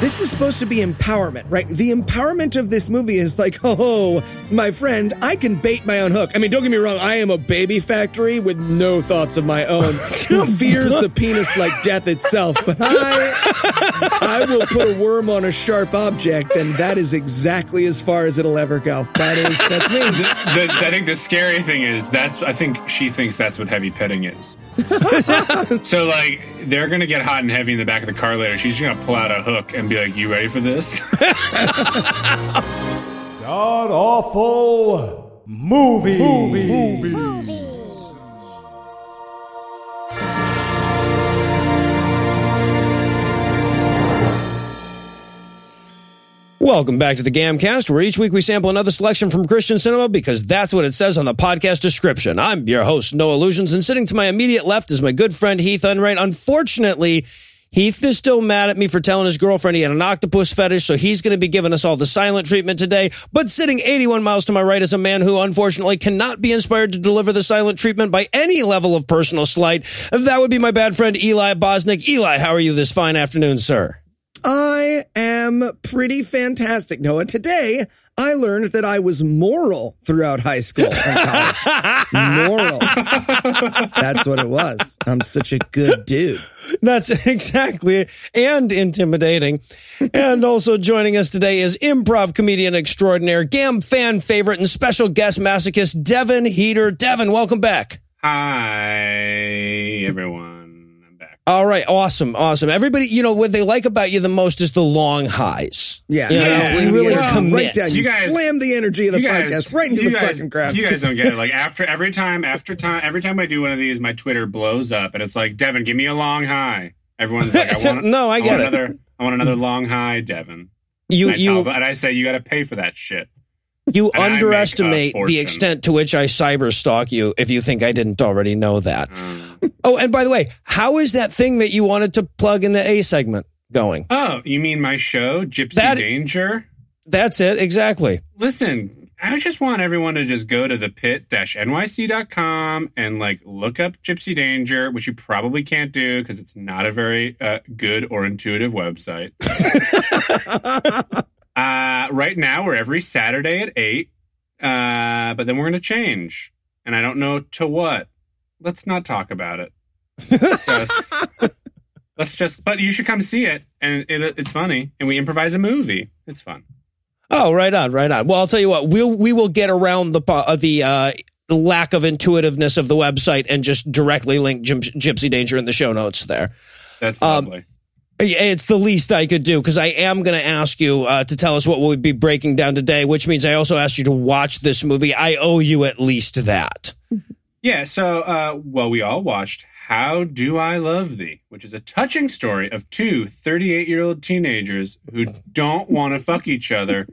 this is supposed to be empowerment, right? The empowerment of this movie is like, oh, my friend, I can bait my own hook. I mean, don't get me wrong, I am a baby factory with no thoughts of my own. Who fears the penis like death itself? But I, I will put a worm on a sharp object, and that is exactly as far as it'll ever go. That is, that's me. The, the, I think the scary thing is that's. I think she thinks that's what heavy petting is. so like they're gonna get hot and heavy in the back of the car later. She's gonna pull out a hook and be like, "You ready for this?" God awful movie. movie. Welcome back to the Gamcast, where each week we sample another selection from Christian cinema because that's what it says on the podcast description. I'm your host, Noah Lugeons, and sitting to my immediate left is my good friend Heath Enwright. Unfortunately, Heath is still mad at me for telling his girlfriend he had an octopus fetish, so he's going to be giving us all the silent treatment today. But sitting 81 miles to my right is a man who unfortunately cannot be inspired to deliver the silent treatment by any level of personal slight. That would be my bad friend Eli Bosnick. Eli, how are you this fine afternoon, sir? I am pretty fantastic, Noah. Today, I learned that I was moral throughout high school and college. moral. That's what it was. I'm such a good dude. That's exactly and intimidating. and also joining us today is improv comedian extraordinaire, Gam fan favorite, and special guest masochist Devin Heater. Devin, welcome back. Hi, everyone. All right, awesome, awesome. Everybody, you know what they like about you the most is the long highs. Yeah, you know, yeah. we really well, commit. Right down. You, You guys- slam the energy of the you guys- podcast right into you the guys- fucking crowd. You guys don't get it. Like after every time, after time, every time I do one of these, my Twitter blows up, and it's like, Devin, give me a long high. Everyone's like, I want. No, I get want it. Another, I want another long high, Devin. You and you tell- and I say you got to pay for that shit. You and make underestimate the extent to which I cyber stalk you if you think I didn't already know that. Um, Oh, and by the way, how is that thing that you wanted to plug in the A segment going? oh, you mean my show, Gypsy That- Danger? That's it, exactly. Listen, I just want everyone to just go to the pit-nyc.com and like look up Gypsy Danger, which you probably can't do because it's not a very uh, good or intuitive website. uh, right now, we're every Saturday at 8, uh, but then we're going to change. And I don't know to what. Let's not talk about it. Just- let's just, but you should come see it. And it, it's funny. And we improvise a movie. It's fun. Oh, right on, right on. Well, I'll tell you what, we'll we will get around the uh, the uh, lack of intuitiveness of the website and just directly link Gyp- Gypsy Danger in the show notes there. That's Um, lovely. It's the least I could do because I am going to ask you uh, to tell us what we'll be breaking down today, which means I also asked you to watch this movie. I owe you at least that. Yeah, so uh, well, we all watched How Do I Love Thee, which is a touching story of two 38 year old teenagers who don't want to fuck each other.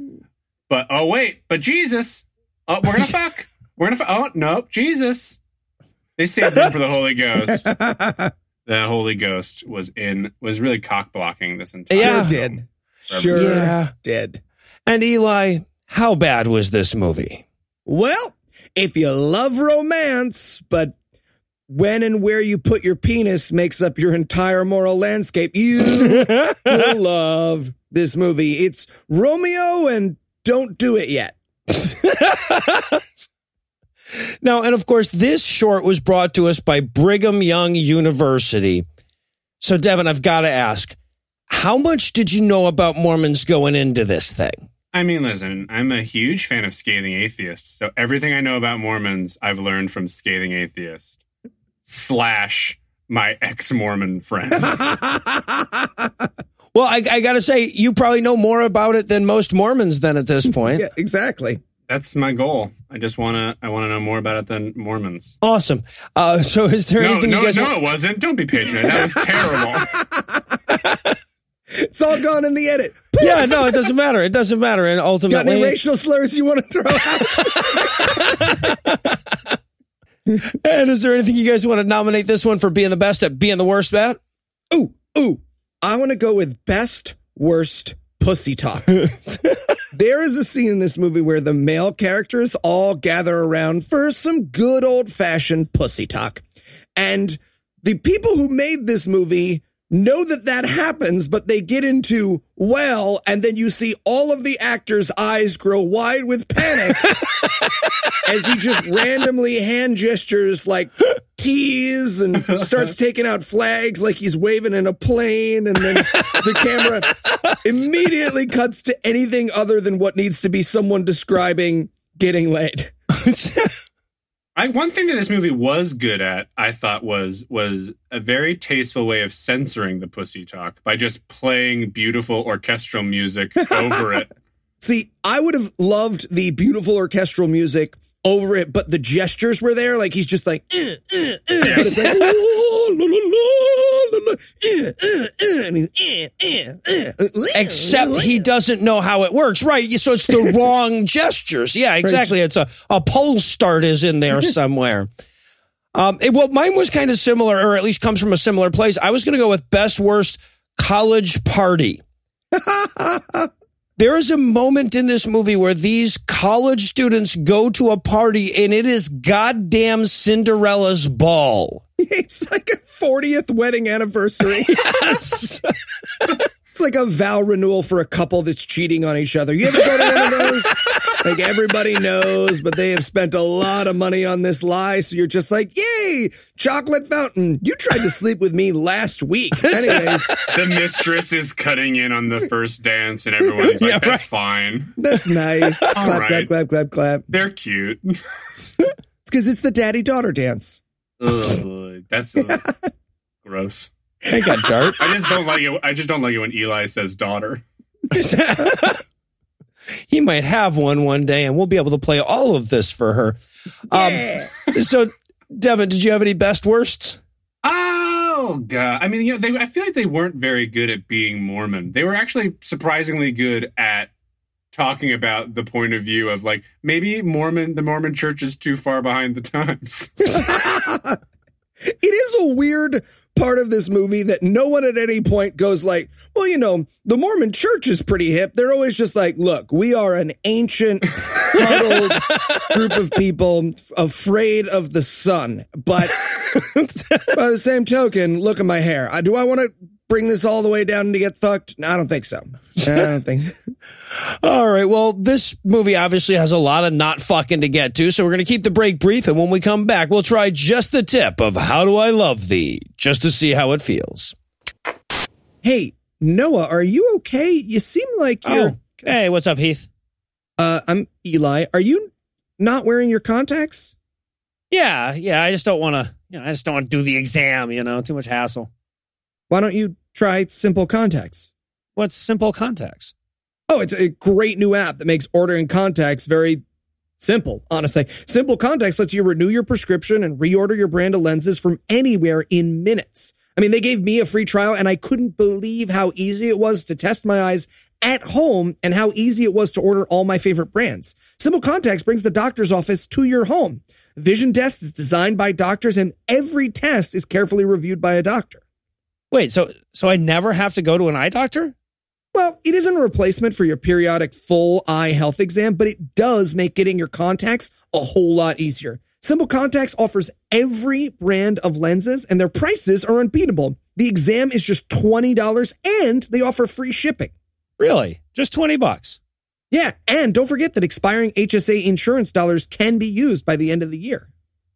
But oh, wait, but Jesus, oh, we're going to fuck. We're going to fuck. Oh, nope, Jesus. They saved room for the Holy Ghost. The Holy Ghost was in, was really cock blocking this entire Yeah. Film. did. Sure Yeah. did. And Eli, how bad was this movie? Well, if you love romance, but when and where you put your penis makes up your entire moral landscape, you will love this movie. It's Romeo and don't do it yet. Now, and of course, this short was brought to us by Brigham Young University. So, Devin, I've got to ask, how much did you know about Mormons going into this thing? I mean, listen, I'm a huge fan of Scathing Atheist. So everything I know about Mormons, I've learned from Scathing Atheist slash my ex Mormon friends. Well, I, I got to say, you probably know more about it than most Mormons then at this point. Yeah, exactly. That's my goal. I just want to. I want to know more about it than Mormons. Awesome. Uh, so, is there No, anything no, you guys no, want? it wasn't. Don't be patronizing. That was terrible. It's all gone in the edit. Yeah, no, it doesn't matter. It doesn't matter. And ultimately, Got any ultimately, racial slurs you want to throw out? and is there anything you guys want to nominate this one for being the best at being the worst at? ooh, ooh. I want to go with best worst pussy talk. there is a scene in this movie where the male characters all gather around for some good old fashioned pussy talk. And the people who made this movie know that that happens, but they get into well, and then you see all of the actors' eyes grow wide with panic as he just randomly hand gestures like tease and starts taking out flags like he's waving in a plane, and then the camera immediately cuts to anything other than what needs to be someone describing getting laid. I, one thing that this movie was good at, I thought, was was a very tasteful way of censoring the pussy talk by just playing beautiful orchestral music over it. See, I would have loved the beautiful orchestral music over it, but the gestures were there. Like he's just like, Except he doesn't know how it works, right? So it's the wrong gestures. Yeah, exactly. It's a a pole start is in there somewhere. Um, it- well, mine was kind of similar, or at least comes from a similar place. I was going to go with best worst college party. There is a moment in this movie where these college students go to a party and it is goddamn Cinderella's ball. It's like a 40th wedding anniversary. Yes. It's like a vow renewal for a couple that's cheating on each other. You ever go to one of those? like everybody knows, but they have spent a lot of money on this lie. So you're just like, yay, chocolate fountain. You tried to sleep with me last week. Anyways, the mistress is cutting in on the first dance, and everyone's like, Yeah, "That's right. fine. that's nice. clap, clap, right. clap, clap, clap. They're cute." It's because it's the daddy daughter dance. Ugh, that's uh, gross. I got dart. I just don't like it. I just don't like it when Eli says daughter. he might have one one day, and we'll be able to play all of this for her. Um, so, Devin, did you have any best worsts? Oh god! I mean, you know, they, I feel like they weren't very good at being Mormon. They were actually surprisingly good at talking about the point of view of like maybe Mormon, the Mormon Church is too far behind the times. it is a weird part of this movie that no one at any point goes like, well, you know, the Mormon church is pretty hip. They're always just like, look, we are an ancient, huddled group of people afraid of the sun. But by the same token, look at my hair. I, do I want to bring this all the way down to get fucked? I don't think so. I don't think so. All right. Well, this movie obviously has a lot of not fucking to get to, so we're going to keep the break brief. And when we come back, we'll try just the tip of How Do I Love Thee, just to see how it feels. Hey, Noah, are you okay? You seem like you're. Oh, hey, what's up, Heath? Uh, I'm Eli. Are you not wearing your contacts? Yeah, yeah. I just don't want to, you know, I just don't want to do the exam, you know, too much hassle. Why don't you try Simple Contacts? What's simple contacts? Oh, it's a great new app that makes ordering contacts very simple, honestly. Simple Contacts lets you renew your prescription and reorder your brand of lenses from anywhere in minutes. I mean, they gave me a free trial and I couldn't believe how easy it was to test my eyes at home and how easy it was to order all my favorite brands. Simple Contacts brings the doctor's office to your home. Vision Test is designed by doctors and every test is carefully reviewed by a doctor. Wait, so so I never have to go to an eye doctor? Well, it isn't a replacement for your periodic full eye health exam, but it does make getting your contacts a whole lot easier. Simple Contacts offers every brand of lenses and their prices are unbeatable. The exam is just $20 and they offer free shipping. Really? Just 20 bucks. Yeah, and don't forget that expiring HSA insurance dollars can be used by the end of the year.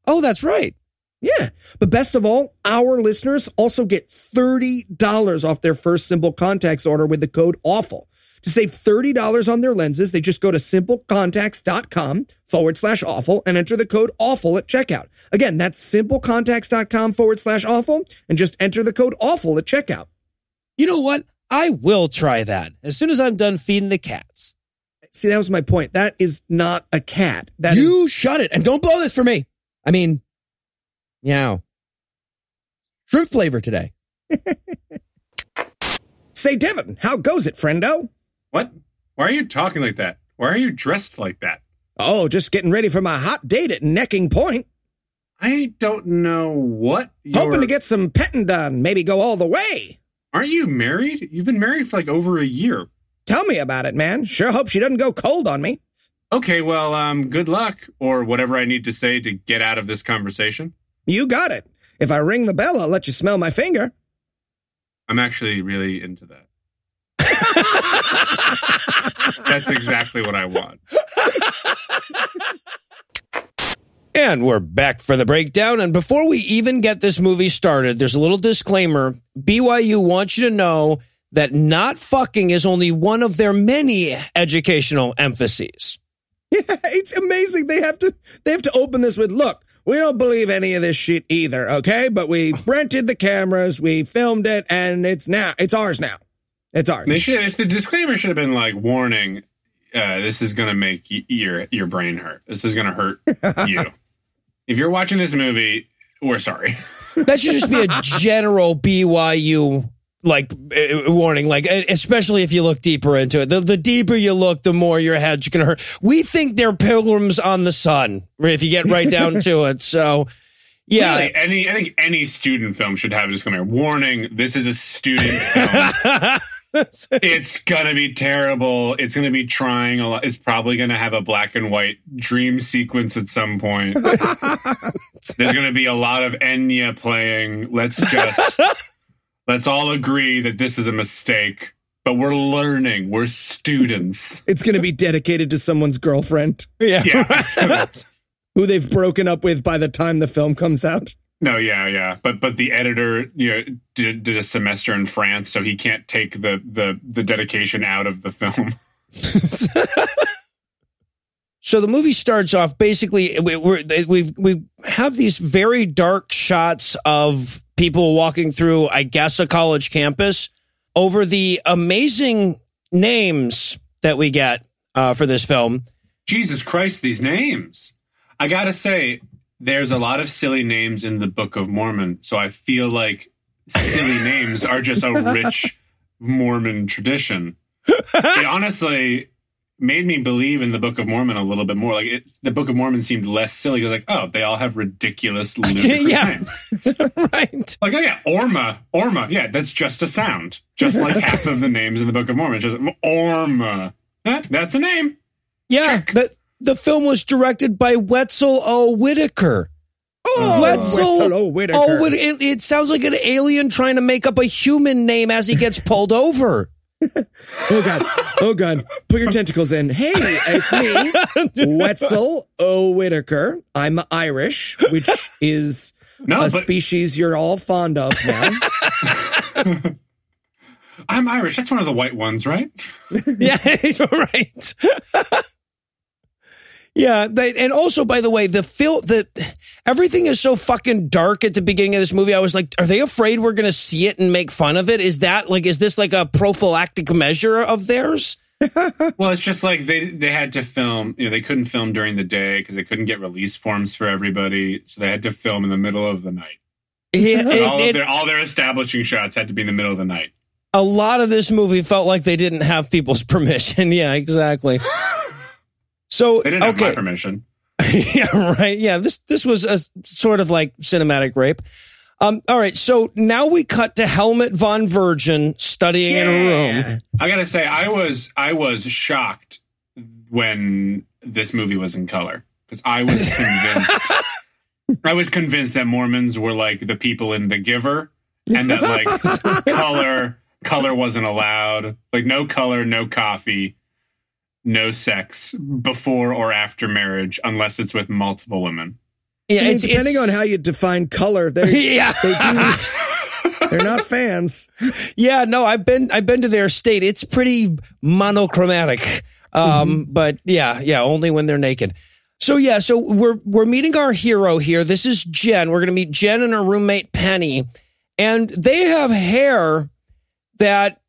Oh, that's right. Yeah, but best of all, our listeners also get $30 off their first Simple Contacts order with the code AWFUL. To save $30 on their lenses, they just go to simplecontacts.com forward slash awful and enter the code awful at checkout. Again, that's simplecontacts.com forward slash awful and just enter the code awful at checkout. You know what? I will try that as soon as I'm done feeding the cats. See, that was my point. That is not a cat. That is you shut it and don't blow this for me. I mean, meow. Shrimp flavor today. Say, Devin, how goes it, friendo? What? Why are you talking like that? Why are you dressed like that? Oh, just getting ready for my hot date at Necking Point. I don't know what. Hoping you're- to get some petting done, maybe go all the way. Aren't you married? You've been married for like over a year. Tell me about it, man. Sure hope she doesn't go cold on me. Okay, well, um, good luck, or whatever I need to say to get out of this conversation. You got it. If I ring the bell, I'll let you smell my finger. I'm actually really into that. That's exactly what I want. And we're back for the breakdown. And before we even get this movie started, there's a little disclaimer. BYU wants you to know that not fucking is only one of their many educational emphases. Yeah, it's amazing. They have to they have to open this with look, we don't believe any of this shit either, okay? But we rented the cameras, we filmed it, and it's now it's ours now. It's ours. They should. The disclaimer should have been like warning. Uh, this is gonna make y- your your brain hurt. This is gonna hurt you. If you're watching this movie, we're sorry. That should just be a general BYU like uh, warning, like uh, especially if you look deeper into it. The, the deeper you look, the more your head's gonna hurt. We think they're pilgrims on the sun. If you get right down to it, so yeah. Really, any I think any student film should have a disclaimer. Warning: This is a student film. it's gonna be terrible. It's gonna be trying a lot. It's probably gonna have a black and white dream sequence at some point. There's gonna be a lot of Enya playing. Let's just let's all agree that this is a mistake. But we're learning. We're students. It's going to be dedicated to someone's girlfriend yeah. Yeah. who they've broken up with by the time the film comes out. No, yeah, yeah, but but the editor, you know, did, did a semester in France, so he can't take the the the dedication out of the film. So the movie starts off basically we we we have these very dark shots of people walking through, I guess, a college campus over the amazing names that we get uh, for this film. Jesus Christ, these names! I gotta say, there's a lot of silly names in the Book of Mormon, so I feel like silly names are just a rich Mormon tradition. It honestly made me believe in the Book of Mormon a little bit more. Like it, the Book of Mormon seemed less silly. It was like, oh, they all have ridiculous, ludicrous Yeah. right. Like, oh yeah, Orma, Orma, yeah, that's just a sound, just like half of the names in the Book of Mormon. It's just Orma, Eh, that's a name. Yeah. The the film was directed by Wetzel O. Whitaker. Oh, Wetzel, Wetzel O. Whitaker. Oh, it, it sounds like an alien trying to make up a human name as he gets pulled over. Oh god. Oh god. Put your tentacles in. Hey, it's me, Wetzel O. Whitaker. I'm Irish, which is No, a but species you're all fond of now. I'm Irish. That's one of the white ones, right? yeah, right. Yeah, they, and also, by the way, the feel the everything is so fucking dark at the beginning of this movie. I was like, are they afraid we're going to see it and make fun of it? Is that like, is this like a prophylactic measure of theirs? Well, it's just like they they had to film. You know, they couldn't film during the day because they couldn't get release forms for everybody, so they had to film in the middle of the night. Yeah, it- all of it- their all their establishing shots had to be in the middle of the night. a lot of this movie felt like they didn't have people's permission. Yeah, exactly. So They didn't have my okay, permission. yeah, right. Yeah, this this was a sort of like cinematic rape. Um, all right, so now we cut to Helmet von Virgin studying in a room. I gotta say, I was I was shocked when this movie was in color because I was convinced. I was convinced that Mormons were like the people in The Giver, and that like color color wasn't allowed. Like no color, no coffee, no sex before or after marriage, unless it's with multiple women. Yeah, I mean, it's, depending it's- on how you define color, they're yeah, they do. They're not fans. yeah. No, I've been I've been to their state. It's pretty monochromatic. Um, but yeah, yeah, only when they're naked. So yeah, so we're we're meeting our hero here. This is Jen. We're gonna meet Jen and her roommate Penny, and they have hair that.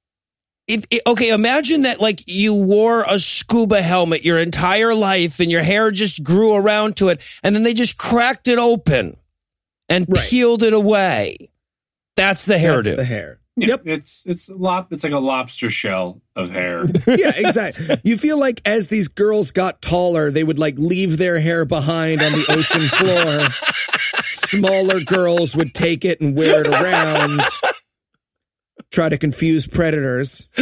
If, it- okay, imagine that like you wore a scuba helmet your entire life and your hair just grew around to it, and then they just cracked it open and Right. peeled it away. That's the hairdo. That's the hair. Yeah, Yep. it's it's a lop, It's like a lobster shell of hair. Yeah, exactly. You feel like as these girls got taller, they would like leave their hair behind on the ocean floor. Smaller girls would take it and wear it around, try to confuse predators.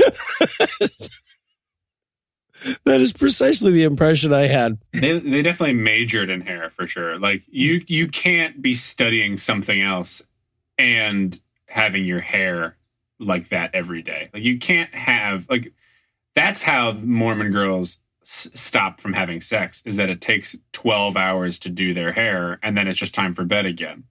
That is precisely the impression I had. they they definitely majored in hair for sure. Like you you can't be studying something else and having your hair like that every day. Like you can't have like that's how Mormon girls s- stop from having sex is that it takes 12 hours to do their hair and then it's just time for bed again.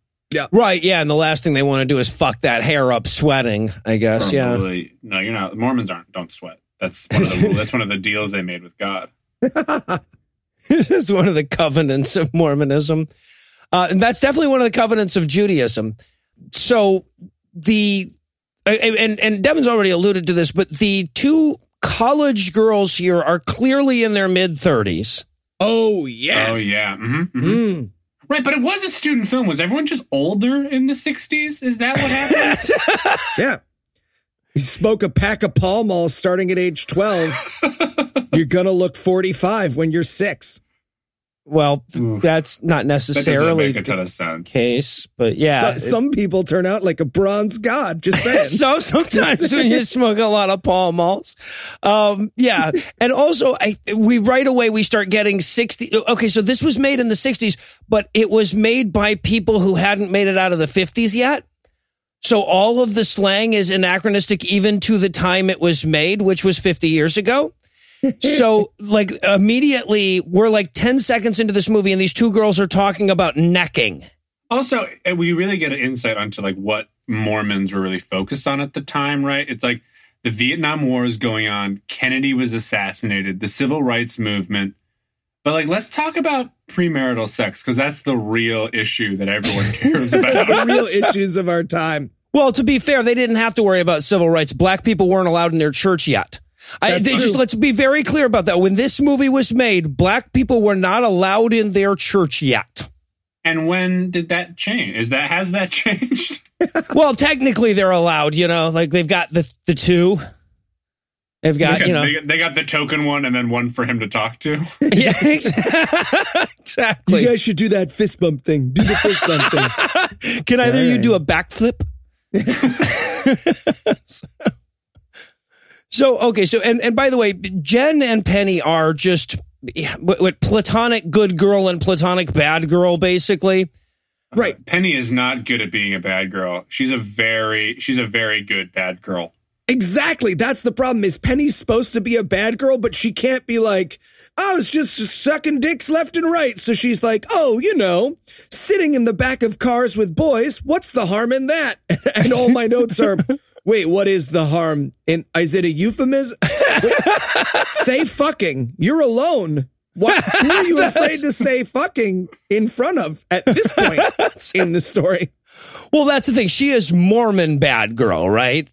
Right, yeah, and the last thing they want to do is fuck that hair up sweating, I guess, yeah. Probably- No, you're not. Mormons aren't. Don't sweat. That's one of the, that's one of the deals they made with God. this is one of the covenants of Mormonism. Uh, and that's definitely one of the covenants of Judaism. So the and and Devin's already alluded to this, but the two college girls here are clearly in their mid thirties. Oh yes. Oh yeah. hmm Mm. Right, but it was a student film. Was everyone just older in the 60s? Is that what happened? Yeah. You smoke a pack of Pall Mall starting at age 12. you're going to look 45 when you're six. Well, Oof. that's not that necessarily make a ton the of sense. case, but yeah. So- some people turn out like a bronze god. Just saying. so sometimes when you smoke a lot of Pall Malls, um, yeah, and also I we right away we start getting sixty. Okay, so this was made in the sixties, but it was made by people who hadn't made it out of the fifties yet. So all of the slang is anachronistic even to the time it was made, which was fifty years ago. So like immediately we're like 10 seconds into this movie and these two girls are talking about necking. Also, uh, we really get an insight onto like what Mormons were really focused on at the time, right? It's like the Vietnam War is going on, Kennedy was assassinated, the civil rights movement. But like let's talk about premarital sex because that's the real issue that everyone cares about. the real issues of our time. Well, to be fair, they didn't have to worry about civil rights. Black people weren't allowed in their church yet. I, they just let's be very clear about that. When this movie was made, black people were not allowed in their church yet. and when did that change? Is that has that changed? well, technically, they're allowed. You know, like they've got the the two. They've got they, got, you know, they, got- they got the token one and then one for him to talk to. yeah, exactly. You guys should do that fist bump thing. Do the fist bump thing. Can either you do a backflip? so okay, so and and by the way, Jen and Penny are just what, what platonic good girl and platonic bad girl, basically. Uh, right. Penny is not good at being a bad girl. She's a very she's a very good bad girl. Exactly. That's the problem is Penny's supposed to be a bad girl, but she can't be like, oh, I was just sucking dicks left and right. So she's like, oh, you know, sitting in the back of cars with boys. What's the harm in that? And all my notes are, wait, what is the harm? And is it a euphemism? Say fucking. You're alone. What, who are you afraid to say fucking in front of at this point in the story? Well, that's the thing. She is Mormon bad girl, right?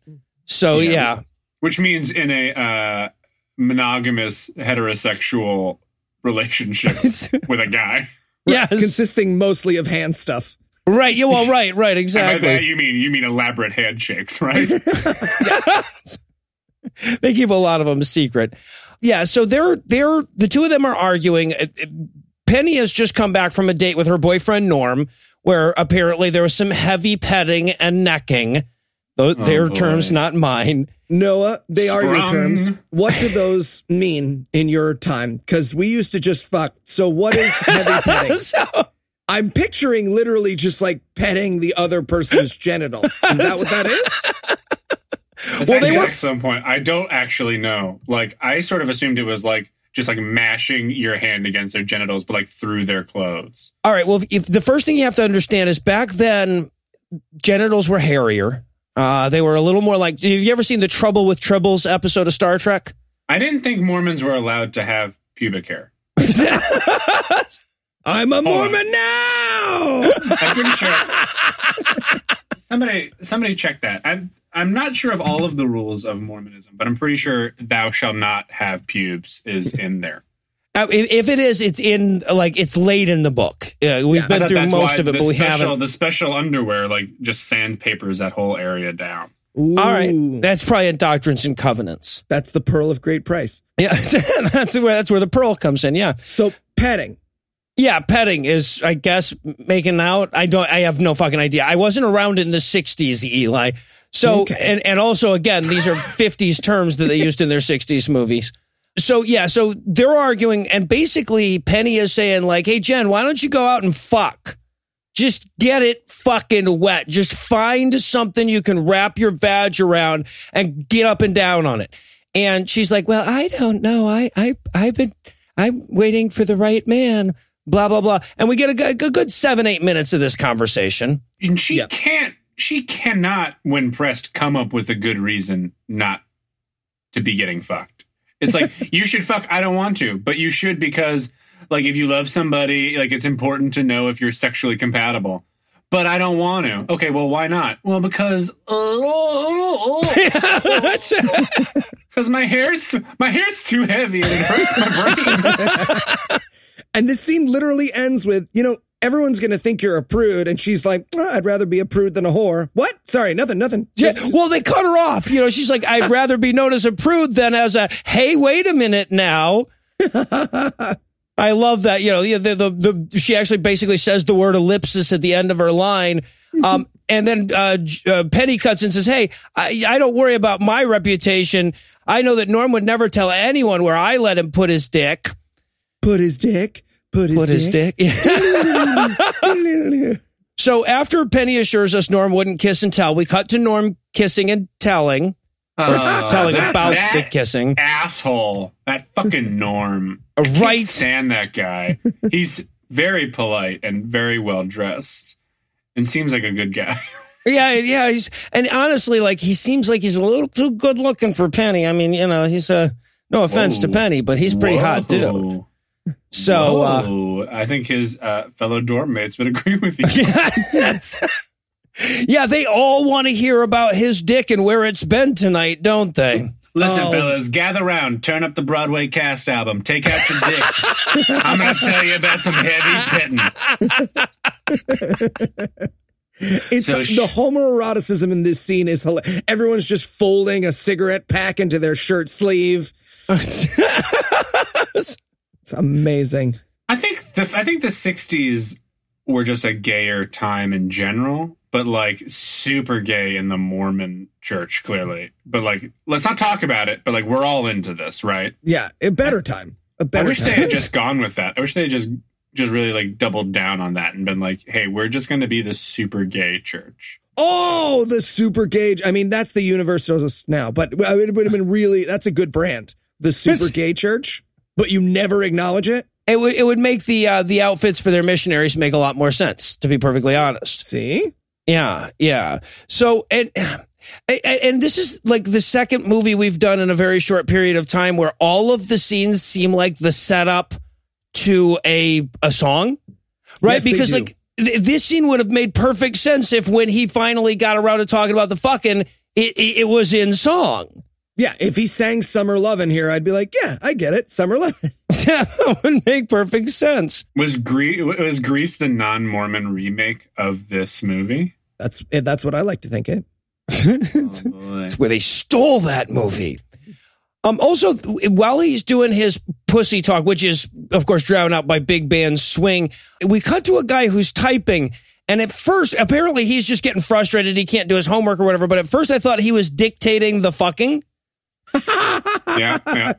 So Yeah. yeah, Which means in a uh, monogamous heterosexual relationship with a guy. yes, Consisting mostly of hand stuff. Right. Yeah, well, right, right, And by that exactly. you mean you mean elaborate handshakes, right? they keep a lot of them secret. Yeah, so they're they're the two of them are arguing. Penny has just come back from a date with her boyfriend Norm, where apparently there was some heavy petting and necking. Those, oh, their boy. terms, not mine. Noah, they are your terms. What do those mean in your time? Because we used to just fuck. So what is heavy petting? So, I'm picturing literally just like petting the other person's genitals. Is that what that is? well, they were at some point. I don't actually know. Like I sort of assumed it was like just like mashing your hand against their genitals, but like through their clothes. All right. Well, if the first thing you have to understand is back then, genitals were hairier. Uh, they were a little more like. Have you ever seen the Trouble with Tribbles episode of Star Trek? I didn't think Mormons were allowed to have pubic hair. I'm a on. Mormon now. I'm pretty sure somebody somebody check that. I'm I'm not sure of all of the rules of Mormonism, but I'm pretty sure "Thou shall not have pubes" is in there. Uh, if, if it is, it's in like it's late in the book. Uh, we've Yeah, been through most of it, the but we special, haven't. The special underwear like just sandpapers that whole area down. Ooh, All right, that's probably in Doctrines and Covenants. that's the pearl of great price. Yeah, that's where that's where the pearl comes in. Yeah, So petting. Yeah. Petting is, I guess, making out. I don't. I have no fucking idea. I wasn't around in the '60s, Eli. So, Okay. and and also again, these are '50s terms that they used in their '60s movies. So yeah, so they're arguing, and basically Penny is saying like, "Hey Jen, why don't you go out and fuck?" Just get it fucking wet. Just find something you can wrap your badge around and get up and down on it. And she's like, well, I don't know. I, I, I've been, I'm waiting for the right man, blah, blah, blah. And we get a, good- a good seven, eight minutes of this conversation. And she Yep. can't, she cannot, when pressed, come up with a good reason not to be getting fucked. It's like, you should fuck, I don't want to, but you should because, like, if you love somebody, like, it's important to know if you're sexually compatible. But I don't want to. Okay, well, why not? Well, because because my hair's my hair's too heavy and it hurts my brain. And this scene literally ends with, you know, everyone's going to think you're a prude. And she's like, "Ah, I'd rather be a prude than a whore. What? Sorry, nothing, nothing. Yeah, well, they cut her off. You know, she's like, I'd rather be known as a prude than as a, hey, wait a minute now. I love that. You know, the, the, the, the, she actually basically says the word ellipsis at the end of her line. Um, and then, uh, uh, Penny cuts and says, Hey, I, I don't worry about my reputation. I know that Norm would never tell anyone where I let him put his dick. Put his dick. Put his Put his dick. dick. so after Penny assures us Norm wouldn't kiss and tell, we cut to Norm kissing and telling, Uh, telling that- about that the kissing. asshole. That fucking Norm. I can't Right. stand that guy. He's very polite and very well dressed, and seems like a good guy. Yeah, yeah. He's and honestly, like he seems like he's a little too good looking for Penny. I mean, you know, he's uh no offense to Penny, but he's pretty hot dude. Whoa. So uh I think his uh, fellow dorm mates would agree with you. yeah, they all want to hear about his dick and where it's been tonight, don't they? Listen, Oh. fellas, gather round, turn up the Broadway cast album, take out your dicks. I'm going to tell you about some heavy petting. It's So sh- the homoeroticism in this scene is hilarious. Everyone's just folding a cigarette pack into their shirt sleeve. It's amazing. I think the I think the '60s were just a gayer time in general, but like super gay in the Mormon Church, clearly. But like, let's not talk about it. But like, we're all into this, right? Yeah, a better time. A better I wish time. they had just gone with that. I wish they had just just really like doubled down on that and been like, hey, we're just going to be the super gay church. Oh, the super gauge. I mean, that's the universalist now, but it would have been really, that's a good brand. The super gay church, but you never acknowledge it. It would it would make the uh, the outfits for their missionaries make a lot more sense, to be perfectly honest. See? Yeah, yeah. So and and- this is like the second movie we've done in a very short period of time where all of the scenes seem like the setup to a a song, right? Yes, because like th- this scene would have made perfect sense if when he finally got around to talking about the fucking it, it, it was in song. Yeah, if he sang Summer Love in here, I'd be like, yeah, I get it. Summer Love. Yeah, that would make perfect sense. Was Greece was Grease the non-Mormon remake of this movie? That's eh, that's what I like to think it. Oh. It's where they stole that movie. Um, also, while he's doing his pussy talk, which is, of course, drowned out by big band swing, we cut to a guy who's typing. And at first, apparently he's just getting frustrated. He can't do his homework or whatever. But at first I thought he was dictating the fucking. Yeah, yeah.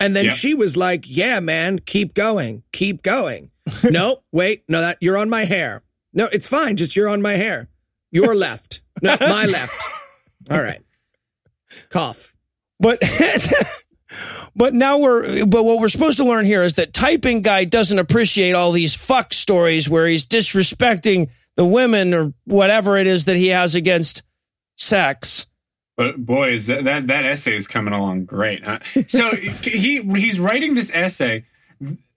And then Yeah. she was like, yeah, man, keep going, keep going. no, wait, no, that you're on my hair. No, it's fine. Just you're on my hair. Your left. No, my left. All right. Cough. But, but now we're, but what we're supposed to learn here is that typing guy doesn't appreciate all these fuck stories where he's disrespecting the women or whatever it is that he has against sex. But boys, that, that that essay is coming along great. Huh? So he he's writing this essay.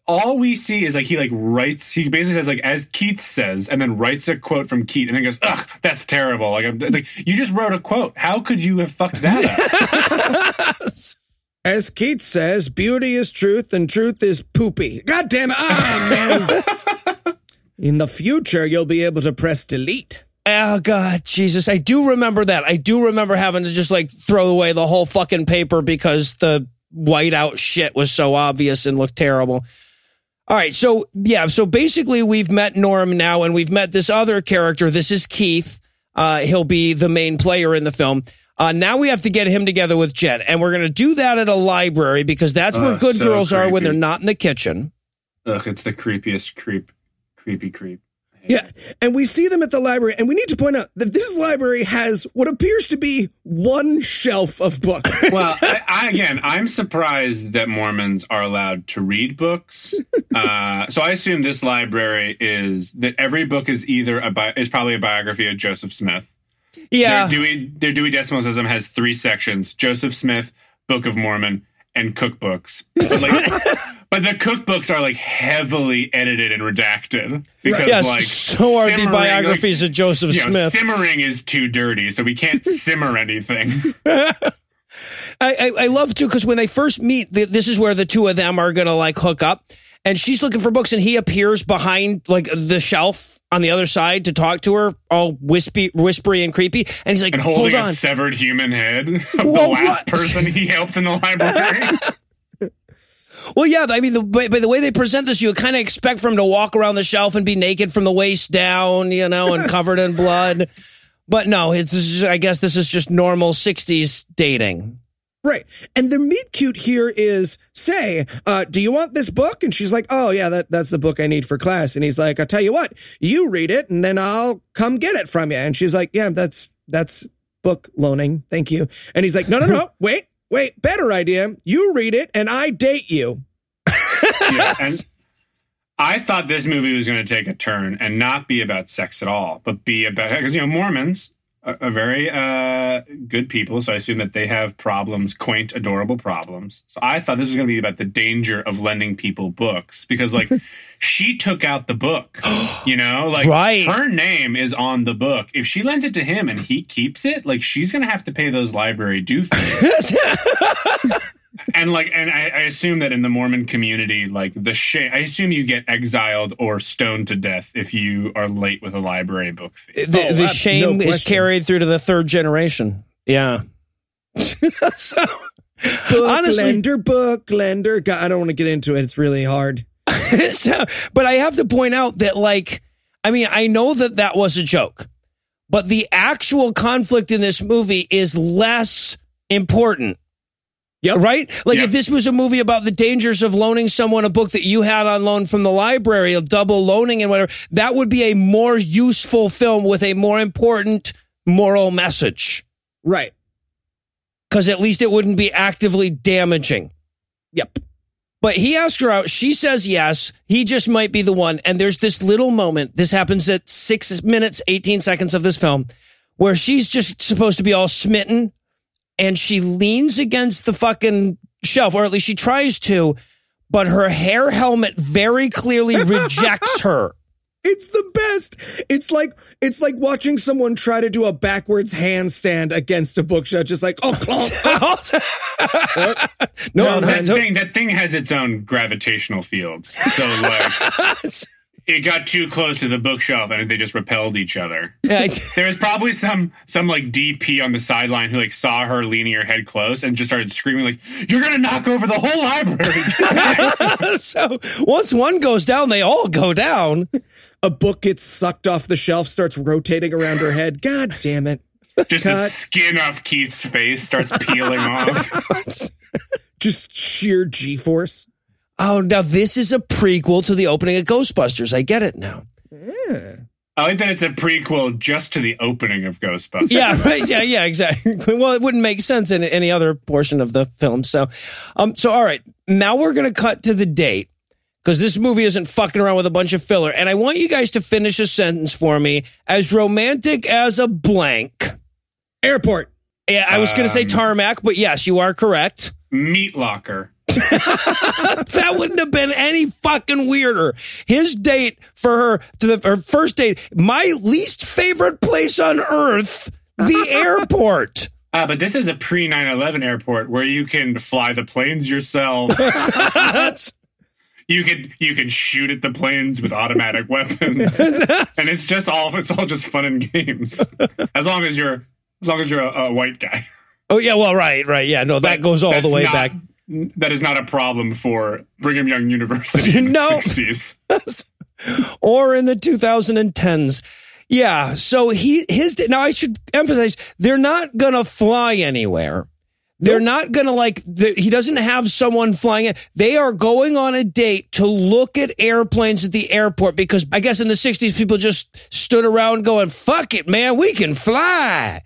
All we see is like he like writes. He basically says like as Keats says, and then writes a quote from Keats, and then goes, "Ugh, that's terrible." Like I'm it's like you just wrote a quote. How could you have fucked that up? As Keats says, beauty is truth and truth is poopy. God damn it. Ah, man. In the future, you'll be able to press delete. Oh God, Jesus! I do remember that. I do remember having to just like throw away the whole fucking paper because the whiteout shit was so obvious and looked terrible. All right, so yeah, so basically we've met Norm now, and we've met this other character. This is Keith. Uh, he'll be the main player in the film. Uh, now we have to get him together with Jet, and we're gonna do that at a library because that's where Oh, good so girls are when they're not in the kitchen. Ugh, it's the creepiest creep, creepy creep. Yeah. And we see them at the library, and we need to point out that this library has what appears to be one shelf of books. Well, I, I, again, I'm surprised that Mormons are allowed to read books. Uh, so I assume this library is that every book is either a bi- is probably a biography of Joseph Smith. Yeah. Their Dewey, their Dewey Decimal System has three sections: Joseph Smith, Book of Mormon, and cookbooks. But, like, but the cookbooks are like heavily edited and redacted because Yes, like so are the biographies of Joseph you know, Smith. simmering is too dirty, so we can't simmer anything. I, I, I love too because when they first meet, th this is where the two of them are gonna like hook up, and she's looking for books, and he appears behind like the shelf on the other side to talk to her, all wispy, whispery and creepy, and he's like, and "Hold on, a severed human head of Whoa, the last what? person he helped in the library. Well, yeah, I mean, the, by, by the way they present this, you kind of expect for him to walk around the shelf and be naked from the waist down, you know, and covered in blood. But no, it's I guess this is just normal '60s dating. Right. And the meet cute here is say, uh, do you want this book? And she's like, oh yeah, that, that's the book I need for class. And he's like, I'll tell you what, you read it and then I'll come get it from you. And she's like, yeah, that's, that's book loaning. Thank you. And he's like, no, no, no, wait, wait, better idea. You read it and I date you. Yeah, and I thought this movie was going to take a turn and not be about sex at all, but be about because you know Mormons are, are very uh, good people, so I assume that they have problems, quaint, adorable problems. So I thought this was going to be about the danger of lending people books because, like, she took out the book, you know, like Right. her name is on the book. If she lends it to him and he keeps it, like, she's going to have to pay those library due fees. and like and I, I assume that in the mormon community like the shame i assume you get exiled or stoned to death if you are late with a library book fee The, Oh, the shame no is carried through to the third generation. Yeah. so, Book Honestly- lender, book lender. God, I don't want to get into it. It's really hard. so, but I have to point out that, like, I mean, I know that that was a joke, but the actual conflict in this movie is less important. Yep. Right? Like, Yep. if this was a movie about the dangers of loaning someone a book that you had on loan from the library, of double loaning and whatever, that would be a more useful film with a more important moral message. Right. Because at least it wouldn't be actively damaging. Yep. But he asked her out. She says yes. He just might be the one. And there's this little moment. This happens at six minutes, 18 seconds of this film where she's just supposed to be all smitten and she leans against the fucking shelf, or at least she tries to, but her hair helmet very clearly rejects her. It's the best. It's like it's like watching someone try to do a backwards handstand against a bookshelf, just like oh, oh, oh. clunk. no, no, that no. thing that thing has its own gravitational fields so like it got too close to the bookshelf and they just repelled each other Yeah, there was probably some some like dp on the sideline who like saw her leaning her head close and just started screaming like you're gonna knock over the whole library so once one goes down, they all go down. a book gets sucked off the shelf, starts rotating around her head. God damn it! just the skin off keith's face starts peeling off Just sheer G force. Oh, now this is a prequel to the opening of Ghostbusters. I get it now. I like that it's a prequel just to the opening of Ghostbusters. Yeah, right. Yeah, yeah, exactly. Well, it wouldn't make sense in any other portion of the film. So, um, so all right, now we're gonna cut to the date because this movie isn't fucking around with a bunch of filler. And I want you guys to finish a sentence for me as romantic as a blank. Airport. Yeah, I was gonna say Um, tarmac, but yes, you are correct. Meat Locker. that wouldn't have been any fucking weirder. His date for her to the her first date, my least favorite place on earth, the airport. Ah, but this is a pre 9 11 airport where you can fly the planes yourself. you can you can shoot at the planes with automatic weapons. and it's just all it's all just fun and games. As long as you're as long as you're a, a white guy. oh yeah, well, right, right, yeah. No, that But goes all the way not- back. That is not a problem for Brigham Young University in No. the 60s. or in the 2010s. Yeah. So he, his, now I should emphasize, they're not going to fly anywhere. They're not going to like, the, he doesn't have someone flying it. They are going on a date to look at airplanes at the airport because I guess in the 60s, people just stood around going, fuck it, man, we can fly.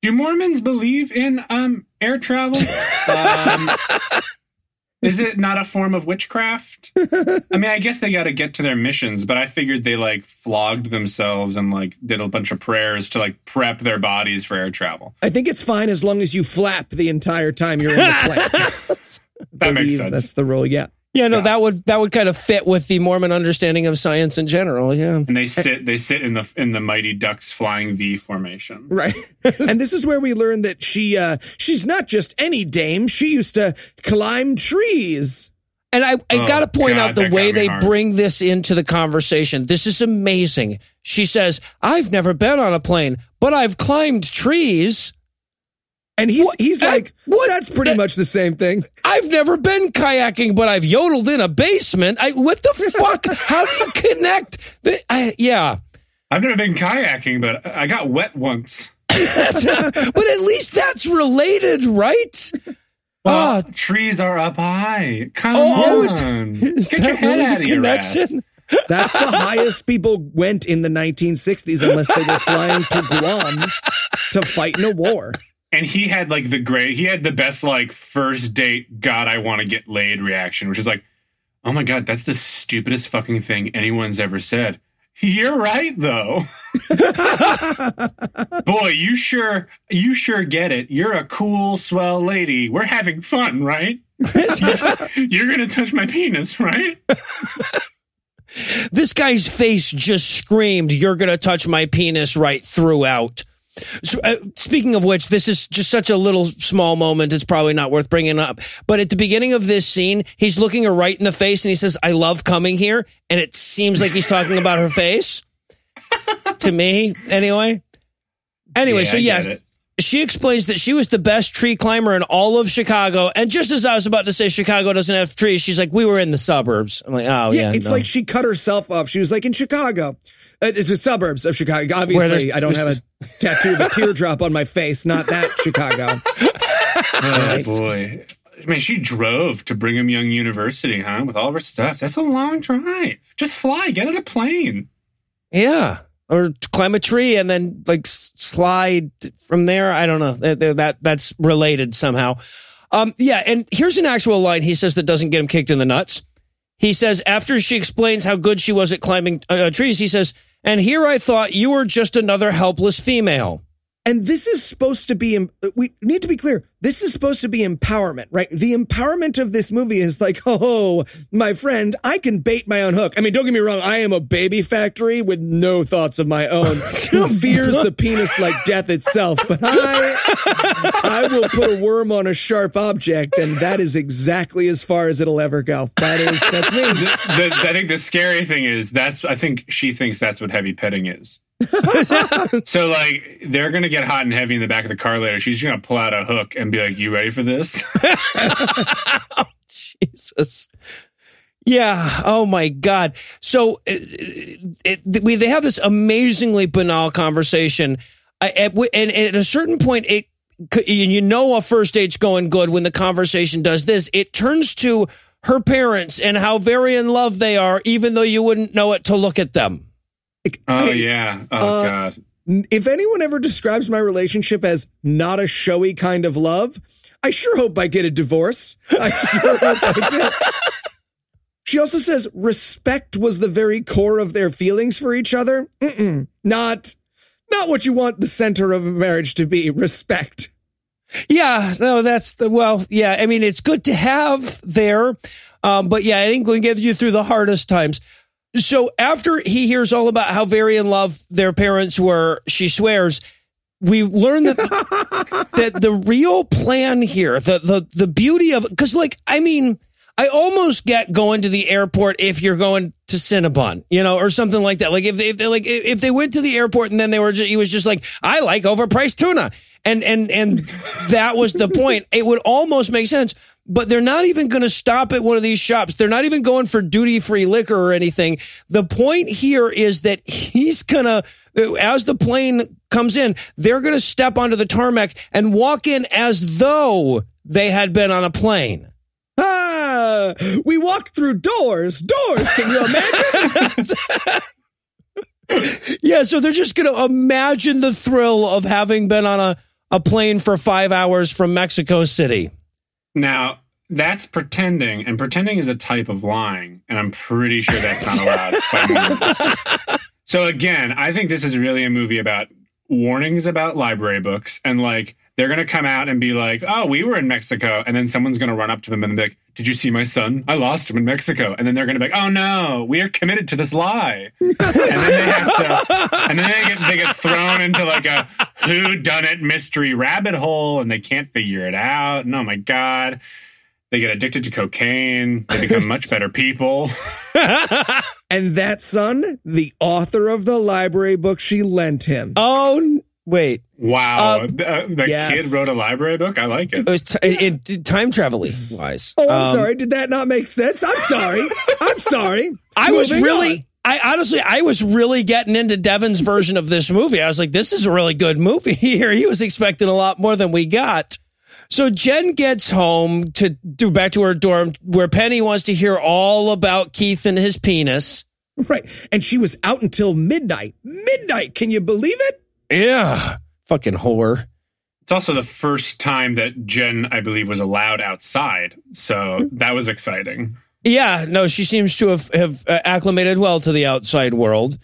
Do Mormons believe in um, air travel? um, is it not a form of witchcraft? I mean, I guess they got to get to their missions, but I figured they like flogged themselves and like did a bunch of prayers to like prep their bodies for air travel. I think it's fine as long as you flap the entire time you're in the plane. That makes sense. That's the rule. Yeah. Yeah, no, Yeah. that would that would kind of fit with the Mormon understanding of science in general. Yeah. and they sit they sit in the in the Mighty Ducks flying V formation. Right. and this is where we learn that she uh she's not just any dame. She used to climb trees. And I, I Oh, got to point God, out the way they hard. bring this into the conversation. This is amazing. She says, I've never been on a plane, but I've climbed trees. And he's What? he's Uh, like, what? That's pretty That- much the same thing. I've never been kayaking, but I've yodeled in a basement. I, what the fuck? How do you connect? The, I, yeah. I've never been kayaking, but I got wet once. but at least that's related, right? Well, Ah. trees are up high. Come Oh, on, Is get that your head really out the of your ass. connection? That's the highest people went in the 1960s unless they were flying to Guam to fight in a war. And he had like the great, he had the best like first date, God, I want to get laid reaction, which is like, oh my God, that's the stupidest fucking thing anyone's ever said. You're right though. Boy, you sure, you sure get it. You're a cool, swell lady. We're having fun, right? You're going to touch my penis, right? This guy's face just screamed, You're going to touch my penis right throughout. So, uh, speaking of which, this is just such a little small moment. It's probably not worth bringing up. But at the beginning of this scene, he's looking her right in the face and he says, I love coming here. And it seems like he's talking about her face. to me, anyway. Anyway, Yeah, so yes. She explains that she was the best tree climber in all of Chicago. And just as I was about to say Chicago doesn't have trees, she's like, we were in the suburbs. I'm like, oh, yeah. yeah, it's no. like she cut herself off. She was like in Chicago. Uh, it's the suburbs of Chicago. Obviously, I don't have a tattoo of a teardrop on my face. Not that Chicago. Oh boy. I mean, she drove to Brigham Young University, huh? With all of her stuff. That's a long drive. Just fly. Get on a plane. Yeah. Or climb a tree and then like slide from there. I don't know. That, that- that that's related somehow. Um, yeah. And here's an actual line he says that doesn't get him kicked in the nuts. He says after she explains how good she was at climbing uh, trees, he says, "And here I thought you were just another helpless female." And this is supposed to be, we need to be clear. This is supposed to be empowerment, right? The empowerment of this movie is like, oh, my friend, I can bait my own hook. I mean, don't get me wrong. I am a baby factory with no thoughts of my own who fears the penis like death itself. But I, I will put a worm on a sharp object. And that is exactly as far as it'll ever go. That is, that's me. The, the, I think the scary thing is that's, I think she thinks that's what heavy petting is. so, like, they're going to get hot and heavy in the back of the car later. She's going to pull out a hook and be like, You ready for this? Jesus. Yeah. Oh my God. So uh, uh, it, it, we they have this amazingly banal conversation, I, at, and at a certain point, it you know a first date's going good when the conversation does this. It turns to her parents and how very in love they are, even though you wouldn't know it to look at them. Oh, Hey, yeah. Oh, uh, God. If anyone ever describes my relationship as not a showy kind of love, I sure hope I get a divorce. I sure hope I do. She also says respect was the very core of their feelings for each other. Mm-mm, not, not what you want the center of a marriage to be. Respect. Yeah, no, that's the well. Yeah, I mean it's good to have there, um, but yeah, it ain't going to get you through the hardest times. So after he hears all about how very in love their parents were, she swears. We learn that that the real plan here, the the the beauty of because like I mean, I almost get going to the airport if you're going to Cinnabon, you know, or something like that. Like if they, if they like if they went to the airport and then they were just, he was just like, I like overpriced tuna, and and and that was the point. It would almost make sense. But they're not even going to stop at one of these shops. They're not even going for duty free liquor or anything. The point here is that he's going to, as the plane comes in, they're going to step onto the tarmac and walk in as though they had been on a plane. Ah, we walked through doors. Doors. Can you imagine? Yeah, so they're just going to imagine the thrill of having been on a, a plane for five hours from Mexico City. Now, that's pretending, and pretending is a type of lying, and I'm pretty sure that's not allowed. So again, I think this is really a movie about warnings about library books, and like they're gonna come out and be like, "Oh, we were in Mexico," and then someone's gonna run up to them and be like, "Did you see my son? I lost him in Mexico." And then they're gonna be like, "Oh no, we are committed to this lie," and then they have to, and then they get they get thrown into like a who done it mystery rabbit hole, and they can't figure it out. And oh my god. They get addicted to cocaine. They become much better people. and that son, the author of the library book she lent him. Oh, n- wait. Wow. Um, the the yes. kid wrote a library book. I like It it. was t- it, it- time travel wise. Oh, I'm Um, sorry. Did that not make sense? I'm sorry. I'm sorry. I was really, on. I honestly, I was really getting into Devin's version of this movie. I was like, this is a really good movie here. He was expecting a lot more than we got. So Jen gets home to do back to her dorm where Penny wants to hear all about Keith and his penis. Right. And she was out until midnight. Midnight. Can you believe it? Yeah. Fucking whore. It's also the first time that Jen, I believe, was allowed outside. So that was exciting. Yeah, no, she seems to have, have uh, acclimated well to the outside world.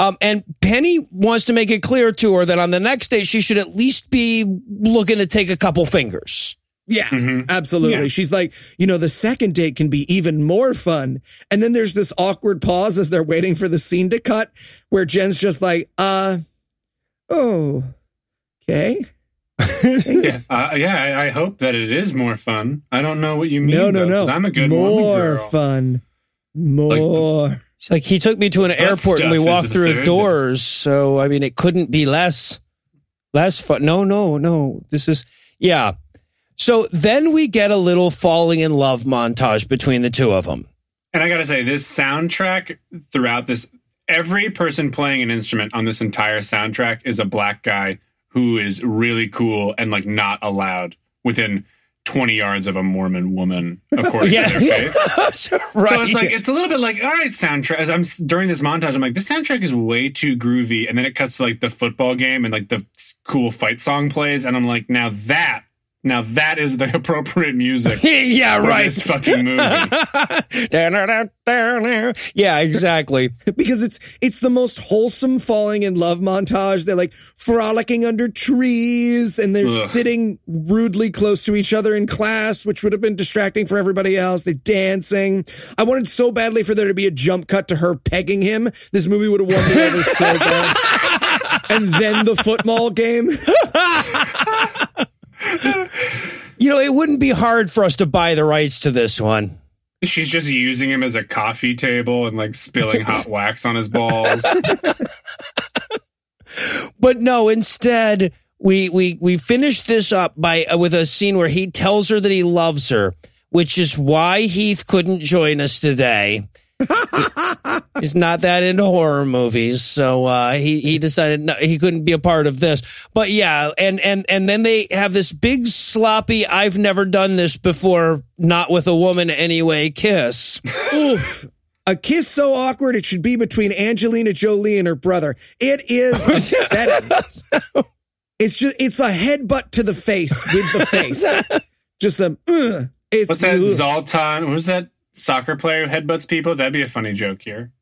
Um, and Penny wants to make it clear to her that on the next day she should at least be looking to take a couple fingers. Yeah, Mhm. absolutely. Yeah. She's like, you know, the second date can be even more fun. And then there's this awkward pause as they're waiting for the scene to cut where Jen's just like, uh, oh, okay. Yeah, uh, yeah. I, I hope that it is more fun. I don't know what you mean. no, no, though, no. 'cause I'm a good woman More girl. fun. More. It's like he took me to an airport and we walked through third. doors. So, I mean, it couldn't be less, less fun. No, no, no. This is, yeah. So then we get a little falling in love montage between the two of them. And I gotta say, this soundtrack throughout this, every person playing an instrument on this entire soundtrack is a black guy who is really cool and like not allowed within 20 yards of a Mormon woman, of course. Yeah. to their faith. right. So it's like it's a little bit like all right, soundtrack. As I'm during this montage, I'm like, this soundtrack is way too groovy, and then it cuts to like the football game and like the cool fight song plays, and I'm like, now that, now that is the appropriate music yeah, for right. this fucking movie. yeah, exactly. because it's it's the most wholesome falling in love montage. They're like frolicking under trees and they're Ugh. sitting rudely close to each other in class, which would have been distracting for everybody else. They're dancing. I wanted so badly for there to be a jump cut to her pegging him. This movie would have won me over so bad. And then the football game. You know, it wouldn't be hard for us to buy the rights to this one. She's just using him as a coffee table and like spilling hot wax on his balls. But no, instead we we we finish this up by uh, with a scene where he tells her that he loves her, which is why Heath couldn't join us today. He's not that into horror movies, so uh, he he decided no, he couldn't be a part of this. But yeah, and and and then they have this big sloppy "I've never done this before, not with a woman anyway" kiss. Oof. A kiss so awkward it should be between Angelina Jolie and her brother. It is upsetting. it's just it's a headbutt to the face with the face. just a uh, it's What's that? ugh. Zoltan? Who's that soccer player who headbutts people? That'd be a funny joke here.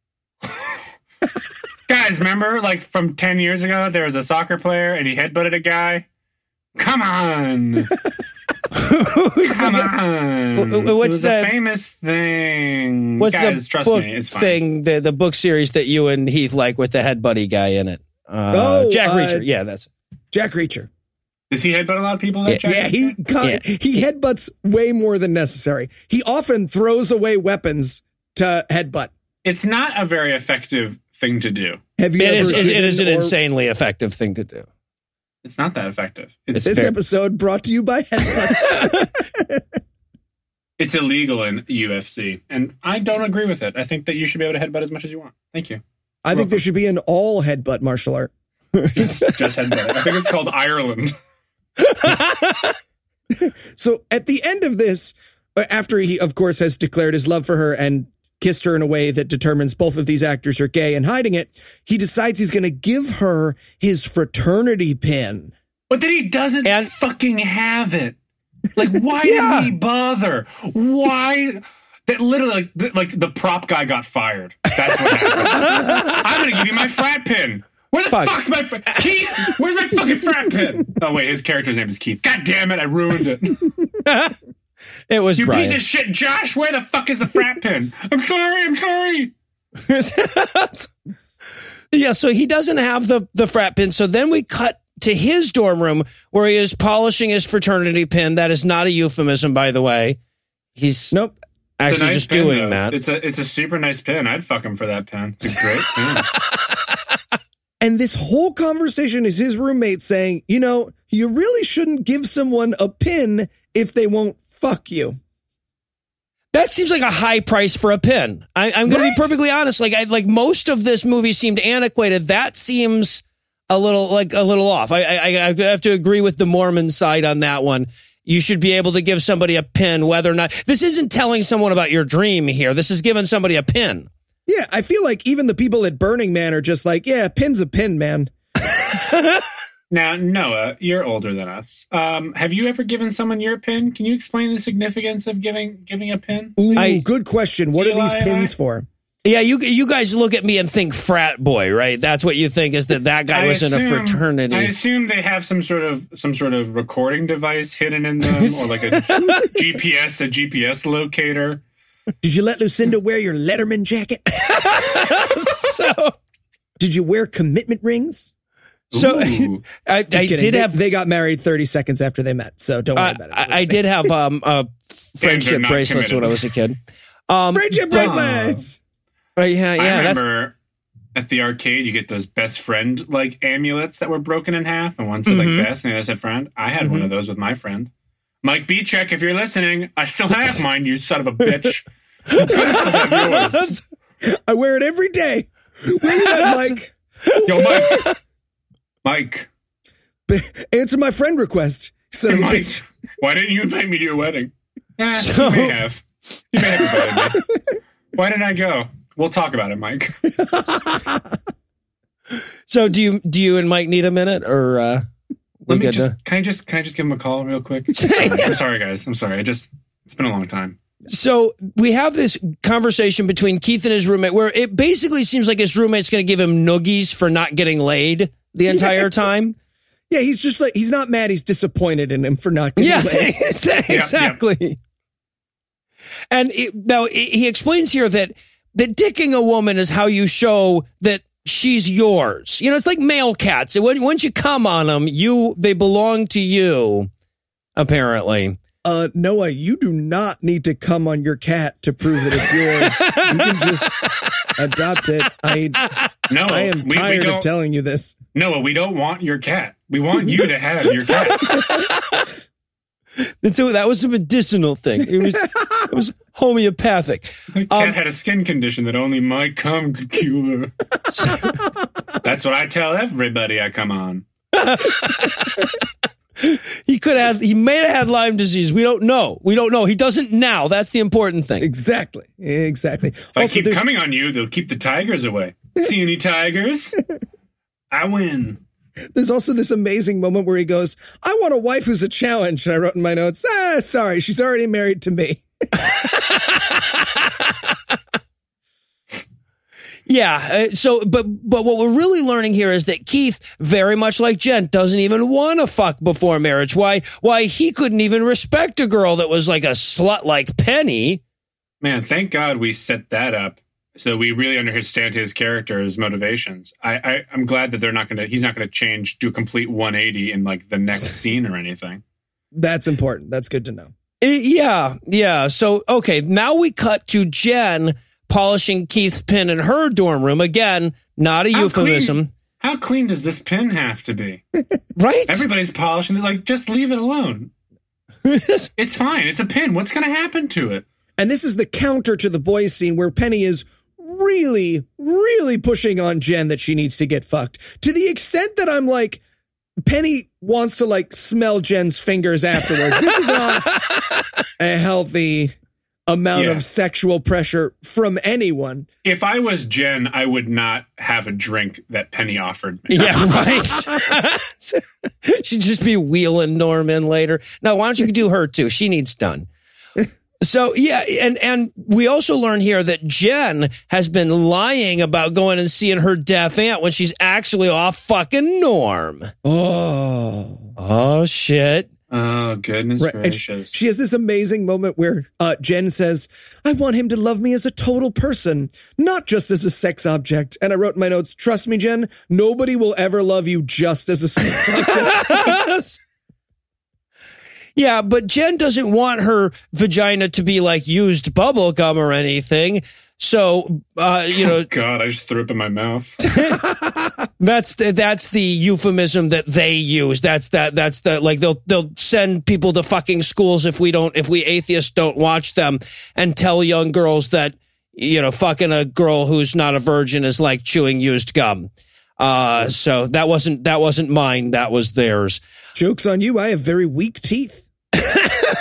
Guys, remember like from 10 years ago, there was a soccer player and he headbutted a guy? Come on. Come on. Wh- wh- what's it was that- a famous thing. What's Guys, the trust book me, it's fine. thing? The the book series that you and Heath like with the head buddy guy in it. Uh, Oh, Jack uh, Reacher. Yeah, that's Jack Reacher. Does he headbutt a lot of people? That Yeah, Yeah, he con- Yeah. he headbutts way more than necessary. He often throws away weapons to headbutt. It's not a very effective thing to do. Have you it ever is. It an or- insanely effective thing to do. It's not that effective. It's This very- episode brought to you by Headbutt. it's illegal in UFC, and I don't agree with it. I think that you should be able to headbutt as much as you want. Thank you. I think there should be an all headbutt martial art. Just, just headbutt. I think it's called Ireland. So at the end of this, uh, after he, of course, has declared his love for her and kissed her in a way that determines both of these actors are gay and hiding it, he decides he's going to give her his fraternity pin. But then he doesn't And- fucking have it. Like, why Yeah. did he bother? Why? That literally, like, the, like the prop guy got fired. That's what happened. I'm gonna give you my frat pin. Where the Fuck. fuck's my frat? Keith? Where's my fucking frat pin? Oh wait, his character's name is Keith. God damn it, I ruined it. It was You Brian. piece of shit, Josh. Where the fuck is the frat pin? I'm sorry. I'm sorry. yeah, so he doesn't have the the frat pin. So then we cut to his dorm room where he is polishing his fraternity pin. That is not a euphemism, by the way. He's Nope. Actually nice just pin, doing though. that. It's a it's a super nice pin. I'd fuck him for that pin. It's a great pin. And this whole conversation is his roommate saying, you know, you really shouldn't give someone a pin if they won't fuck you. That seems like a high price for a pin. I, I'm going to be perfectly honest. Like, I, like most of this movie seemed antiquated. That seems a little like a little off. I, I, I have to agree with the Mormon side on that one. You should be able to give somebody a pin, whether or not this isn't telling someone about your dream here. This is giving somebody a pin. Yeah, I feel like even the people at Burning Man are just like, yeah, pin's a pin, man. Now, Noah, you're older than us. Um, have you ever given someone your pin? Can you explain the significance of giving giving a pin? Ooh, I- good question. What are these pins I- for? Yeah, you you guys look at me and think frat boy, right? That's what you think is that that guy I was in a fraternity. I assume they have some sort of some sort of recording device hidden in them, or like a GPS, a GPS locator. Did you let Lucinda wear your Letterman jacket? so, Did you wear commitment rings? so Ooh. I, I did they, have they got married 30 seconds after they met, so don't worry I, about it. I, I did have um uh, friendship bracelets committed. when I was a kid. Um, Friendship but- bracelets! uh, yeah, I yeah. That's, remember at the arcade, you get those best friend like amulets that were broken in half, and one said Mhm. like best, and the other said friend. I had one of those with my friend, Mike Beechek. If you're listening, I still have mine. You son of a bitch. You could have still have yours. I wear it every day. Where you at, Mike? Yo, Mike. Mike. Answer my friend request. Son of Mike. bitch. Why didn't you invite me to your wedding? Eh, So- you may have. You may have invited me. Why didn't I go? We'll talk about it, Mike. so do you do you and Mike need a minute or uh, we Let me just, to? can I just can I just give him a call real quick? I'm sorry, guys. I'm sorry. I just it's been a long time. So we have this conversation between Keith and his roommate where it basically seems like his roommate's going to give him noogies for not getting laid the entire time. Yeah, he's just like, he's not mad. He's disappointed in him for not getting Yeah, laid. exactly. And it, now he he explains here that that dicking a woman is how you show that she's yours. You know, it's like male cats. When, once you come on them, you they belong to you. Apparently, Uh, Noah, you do not need to come on your cat to prove that it's yours. you can just adopt it. I, No, I am we, we tired don't. of telling you this. Noah, we don't want your cat. We want you to have your cat. That's a- that was a medicinal thing. It was it was homeopathic. My cat Um, had a skin condition that only my cum could cure. That's what I tell everybody I come on. He could have. He may have had Lyme disease. We don't know. We don't know. He doesn't now. That's the important thing. Exactly. Exactly. If I keep there's- coming on you, they'll keep the tigers away. See any tigers? I win. There's also this amazing moment where he goes, I want a wife who's a challenge. And I wrote in my notes, ah, sorry, she's already married to me. Yeah. uh, So, but but what we're really learning here is that Keith, very much like Jen, doesn't even want to fuck before marriage. Why? Why he couldn't even respect a girl that was like a slut like Penny. Man, thank God we set that up so we really understand his character's motivations. I, I I'm glad that they're not gonna he's not gonna change do a complete 180 in like the next scene or anything. That's important. That's good to know. Uh, Yeah, yeah. So okay, now we cut to Jen polishing Keith's pin in her dorm room again. Not a How euphemism, clean- How clean does this pin have to be? right? Everybody's polishing it. Like, just leave it alone. It's fine. It's a pin. What's going to happen to it? And this is the counter to the boys scene where Penny is really, really pushing on Jen that she needs to get fucked to the extent that I'm like, Penny, wants to like smell Jen's fingers afterwards. This is not a healthy amount Yeah. of sexual pressure from anyone. If I was Jen, I would not have a drink that Penny offered me. Yeah, right. She'd just be wheeling Norman later. No, why don't you do her too? She needs done. So yeah, and and we also learn here that Jen has been lying about going and seeing her deaf aunt when she's actually off fucking Norm. Oh. Oh shit. Oh goodness Right. And gracious! she has this amazing moment where uh, Jen says, I want him to love me as a total person, not just as a sex object. And I wrote in my notes, trust me, Jen, nobody will ever love you just as a sex object. yeah, but Jen doesn't want her vagina to be like used bubble gum or anything. So, uh, you know, God, I just threw up in my mouth. That's the, that's the euphemism that they use. That's that that's the like they'll they'll send people to fucking schools if we don't if we atheists don't watch them and tell young girls that you know fucking a girl who's not a virgin is like chewing used gum. Uh, so that wasn't that wasn't mine. That was theirs. Joke's on you, I have very weak teeth.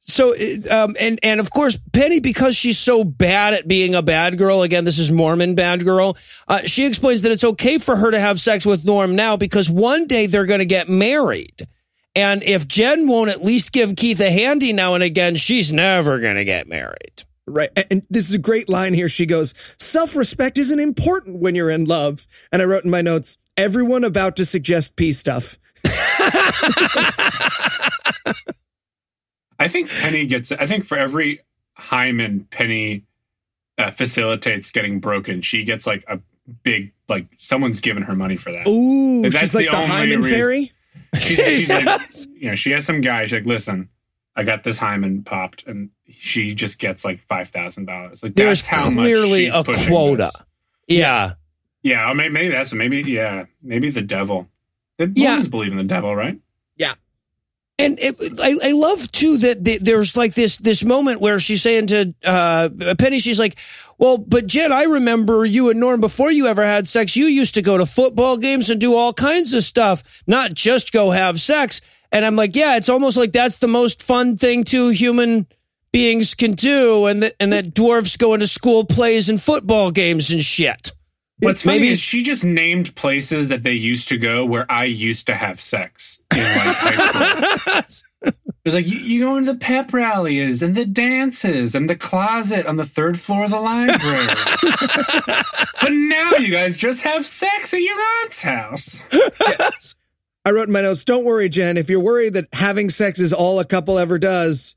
So, um, and and of course, Penny, because she's so bad at being a bad girl. Again, this is Mormon bad girl. Uh, she explains that it's okay for her to have sex with Norm now because one day they're going to get married. And if Jen won't at least give Keith a handy now and again, she's never going to get married. Right. And- And this is a great line here. She goes, Self respect isn't important when you're in love. And I wrote in my notes, everyone about to suggest pee stuff. I think Penny gets. I think for every hymen Penny uh, facilitates getting broken, she gets like a big like someone's giving her money for that. Ooh, That's she's like the the, only hymen reason- fairy. She's, she's like, you know, she has some guy. She's like, listen, I got this hymen popped, and she just gets like five thousand dollars. Like There's that's how much clearly she's a quota. Yeah. Yeah, maybe, maybe that's maybe yeah, maybe the devil. The Yeah. Believe in the devil, right? And it, I, I love too that the, there's like this this moment where she's saying to uh, Penny, she's like, "Well, but Jen, I remember you and Norm before you ever had sex. You used to go to football games and do all kinds of stuff, not just go have sex." And I'm like, "Yeah, it's almost like that's the most fun thing two human beings can do, and that and that dwarfs go into school plays and football games and shit." What's funny Maybe- is she just named places that they used to go where I used to have sex in like high school. It was like you, you go into the pep rallies and the dances and the closet on the third floor of the library. but now you guys just have sex at your aunt's house. I wrote in my notes, don't worry, Jen. If you're worried that having sex is all a couple ever does,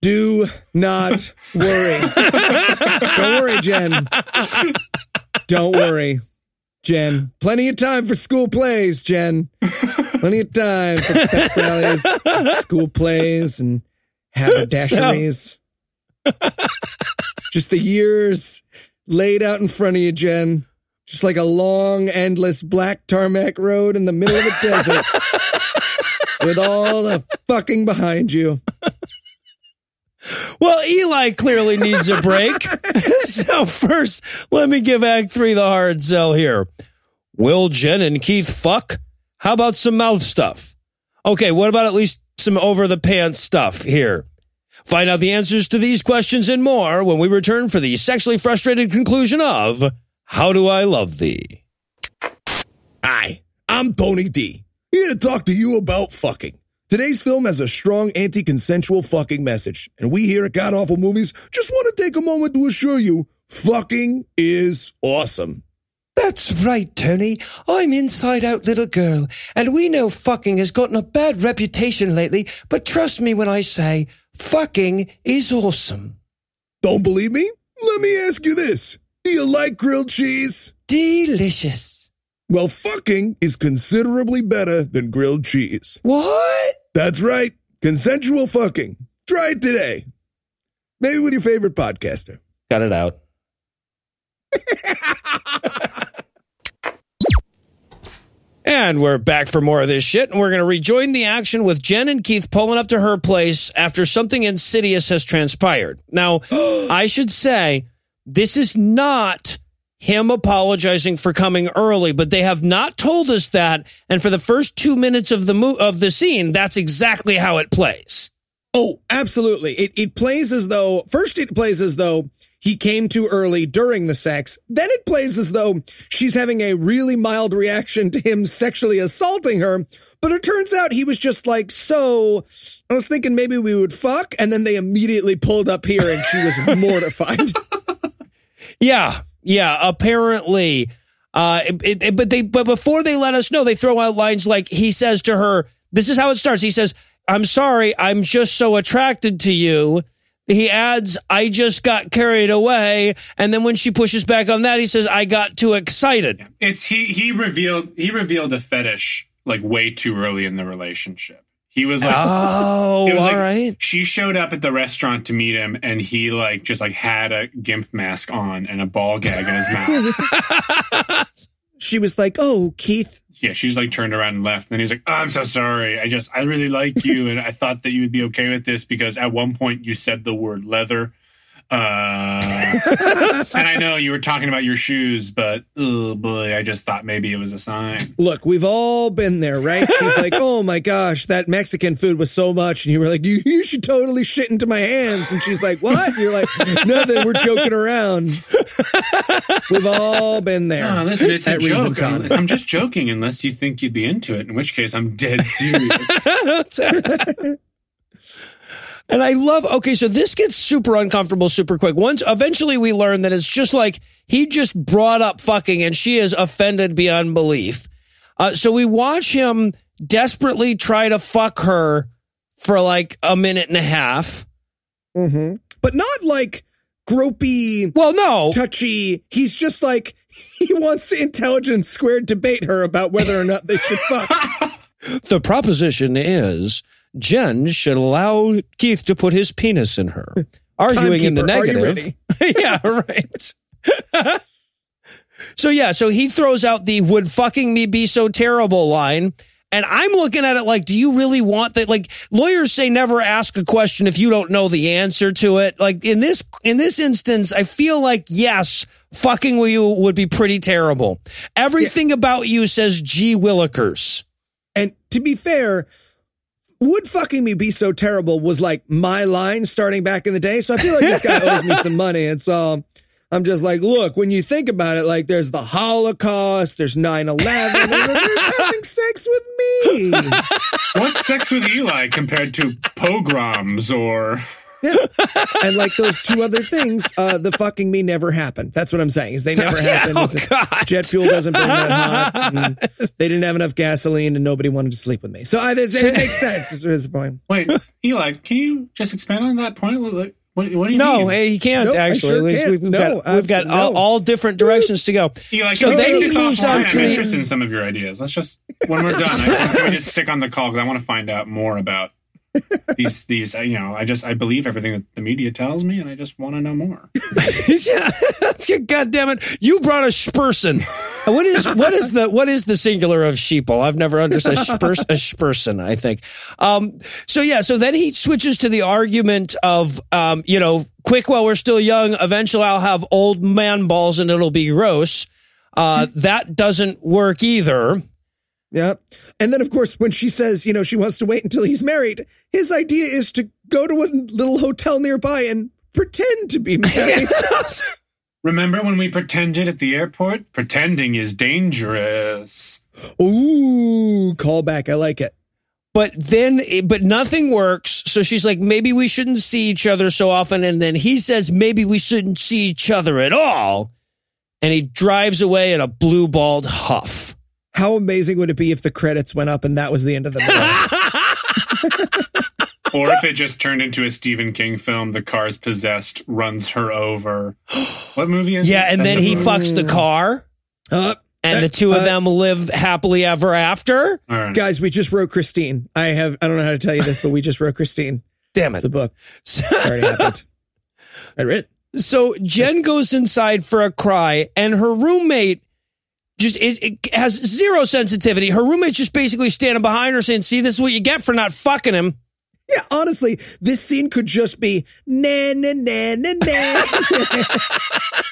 do not worry. don't worry, Jen. Don't worry, Jen. Plenty of time for school plays, Jen. Plenty of time for pep rallies, school plays, and haberdasheries. Just the years laid out in front of you, Jen. Just like a long, endless black tarmac road in the middle of a desert with all the fucking behind you. Well, Eli clearly needs a break. so first, let me give Act Three the hard sell here. Will Jen and Keith fuck? How about some mouth stuff? Okay, what about at least some over the pants stuff here? Find out the answers to these questions and more when we return for the sexually frustrated conclusion of How Do I Love Thee? Hi, I'm Tony D. Here to talk to you about fucking. Today's film has a strong anti consensual fucking message, and we here at God Awful Movies just want to take a moment to assure you fucking is awesome. That's right, Tony. I'm inside out little girl, and we know fucking has gotten a bad reputation lately, but trust me when I say fucking is awesome. Don't believe me? Let me ask you this Do you like grilled cheese? Delicious. Well, fucking is considerably better than grilled cheese. What? That's right, consensual fucking. Try it today. Maybe with your favorite podcaster. Got it out. And we're back for more of this shit, and we're going to rejoin the action with Jen and Keith pulling up to her place after something insidious has transpired. Now, I should say, this is not him apologizing for coming early, but they have not told us that. And for the first two minutes of the mo- of the scene, that's exactly how it plays. Oh, absolutely. It it plays as though first it plays as though he came too early during the sex. Then it plays as though she's having a really mild reaction to him sexually assaulting her. But it turns out he was just like, so I was thinking maybe we would fuck. And then they immediately pulled up here and she was mortified. Yeah, yeah. Apparently, uh, it, it, but they but before they let us know, they throw out lines like he says to her. This is how it starts. He says, "I'm sorry, I'm just so attracted to you." He adds, "I just got carried away," and then when she pushes back on that, he says, "I got too excited." It's he he revealed he revealed a fetish like way too early in the relationship. He was like, Oh, was all like right. she showed up at the restaurant to meet him, and he like just like had a gimp mask on and a ball gag in his mouth. she was like, oh, Keith, yeah, she's like turned around and left. And he's like, oh, "I'm so sorry. I just I really like you, and I thought that you would be okay with this because at one point you said the word leather." Uh, and I know you were talking about your shoes, but oh boy, I just thought maybe it was a sign. look, we've all been there, right? She's like, oh my gosh, that Mexican food was so much. And you were like, you, you should totally shit into my hands. And she's like, what? And you're like, nothing. We're joking around. We've all been there. No, listen, it's a joke. I'm, I'm just joking, unless you think you'd be into it. In which case, I'm dead serious. And I love, okay, so this gets super uncomfortable super quick. Once, eventually we learn that it's just like he just brought up fucking and she is offended beyond belief. Uh, so we watch him desperately try to fuck her for like a minute and a half. Mm-hmm. But not like gropey, Well, no. touchy. He's just like, he wants to intelligence squared debate her about whether or not they should fuck. The proposition is Jen should allow Keith to put his penis in her, arguing in the Timekeeper, are you negative. yeah, right. so yeah, so he throws out the "would fucking me be so terrible" line. And I'm looking at it like, do you really want that? Like lawyers say, never ask a question if you don't know the answer to it. Like in this, in this instance, I feel like yes, fucking with you would be pretty terrible. Everything about you says G willikers. And to be fair, would fucking me be so terrible was like my line starting back in the day. So I feel like this guy owes me some money. And so um, I'm just like, look, when you think about it, like there's the Holocaust, there's 9 11, and they're having sex with me. What's sex with Eli compared to pogroms or? Yeah. And like those two other things, uh, the fucking me never happened. That's what I'm saying is they never happened. Oh, God. Jet fuel doesn't burn that hot. they didn't have enough gasoline and nobody wanted to sleep with me. So I, this, it makes sense. Is- is the point. Wait, Eli, can you just expand on that point? Like, What, what do you No, mean? hey, he can't Nope, actually. sure We- can't. We've, we've No, got we've got absolutely all, no. all different directions to go. Eli, So they then we he take moves on to I'm interested in some of your ideas. Let's just when we're done, I, can we just stick on the call because I want to find out more about these these. You know, I just I believe everything that the media tells me, and I just want to know more. yeah, God damn it! You brought a spurson. What is what is the what is the singular of sheeple? I've never understood a, spurs, a. I think. Um, so yeah. So then he switches to the argument of um, you know, quick while we're still young. Eventually, I'll have old man balls and it'll be gross. Uh, that doesn't work either. Yep. And then, of course, when she says, you know, she wants to wait until he's married, his idea is to go to a little hotel nearby and pretend to be married. Remember when we pretended at the airport? Pretending is dangerous. Ooh, callback. I like it. but then but nothing works so she's like maybe we shouldn't see each other so often and then he says maybe we shouldn't see each other at all and he drives away in a blue balled huff How amazing would it be if the credits went up and that was the end of the movie? Or if it just turned into a Stephen King film, the car's possessed, runs her over. What movie is yeah it? and then he a- fucks the car uh, and the two of Uh, them live happily ever after All right. guys, we just wrote Christine. I have, I don't know how to tell you this, but we just wrote Christine. damn It's it a book. It already happened. I read. So Jen goes inside for a cry, and her roommate just it, it has zero sensitivity. Her roommate's just basically standing behind her saying, "See, this is what you get for not fucking him." Yeah, honestly, this scene could just be na na na na na.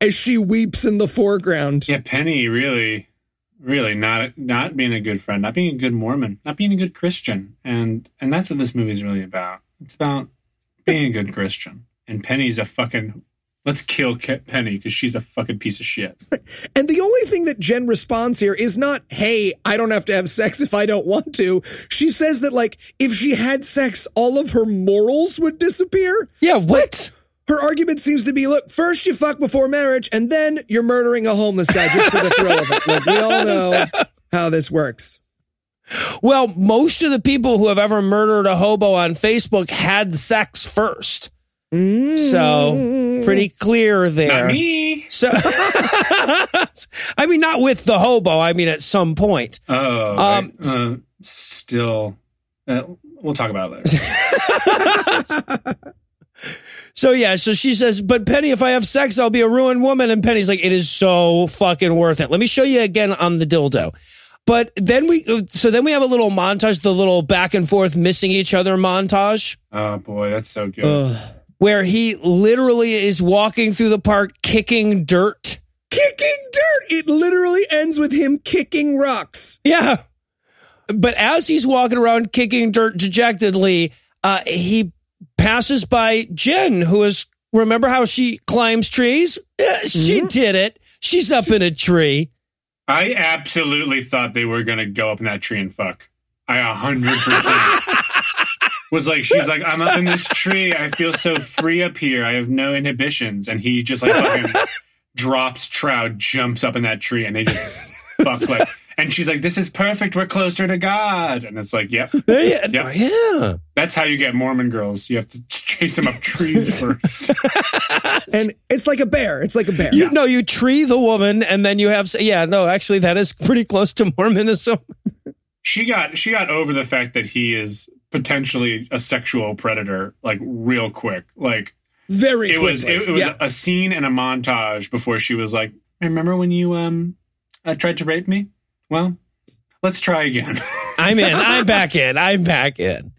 as she weeps in the foreground. Yeah, Penny really, really not not being a good friend, not being a good Mormon, not being a good Christian, and and that's what this movie is really about. It's about being a good Christian, and Penny's a fucking. Let's kill Ke- Penny because she's a fucking piece of shit. And the only thing that Jen responds here is not, hey, I don't have to have sex if I don't want to. She says that, like, if she had sex, all of her morals would disappear. Yeah, what? Her argument seems to be look, first you fuck before marriage, and then you're murdering a homeless guy just for the thrill of it. Like, we all know how this works. Well, most of the people who have ever murdered a hobo on Facebook had sex first. So pretty clear there. Not me. So, I mean, not with the hobo. I mean, at some point. Oh, Um, right. uh, still, uh, we'll talk about it later. So yeah, so she says, "But Penny, if I have sex, I'll be a ruined woman." And Penny's like, "It is so fucking worth it." Let me show you again on the dildo. But then we, so then we have a little montage, the little back and forth missing each other montage, oh boy, that's so good. Ugh. Where he literally is walking through the park kicking dirt. Kicking dirt! It literally ends with him kicking rocks. Yeah. But as he's walking around kicking dirt dejectedly, uh, he passes by Jen, who is, remember how she climbs trees? Yeah, she did it. She's up in a tree. I absolutely thought they were gonna go up in that tree and fuck. I a hundred percent was like, she's like, I'm up in this tree. I feel so free up here. I have no inhibitions. And he just like fucking drops trout, jumps up in that tree, and they just fuck like. And she's like, "This is perfect. We're closer to God." And it's like, "Yep, There you- Yep. Yeah. that's how you get Mormon girls. You have to chase them up trees first. And it's like a bear. It's like a bear. You know, you tree the woman and then you have, yeah, no, actually, that is pretty close to Mormonism. she got she got over the fact that he is potentially a sexual predator like real quick. Like Very it quickly. was it, it was yeah. a scene and a montage before she was like, "Remember when you um uh, tried to rape me? Well, let's try again." I'm in. I'm back in. I'm back in.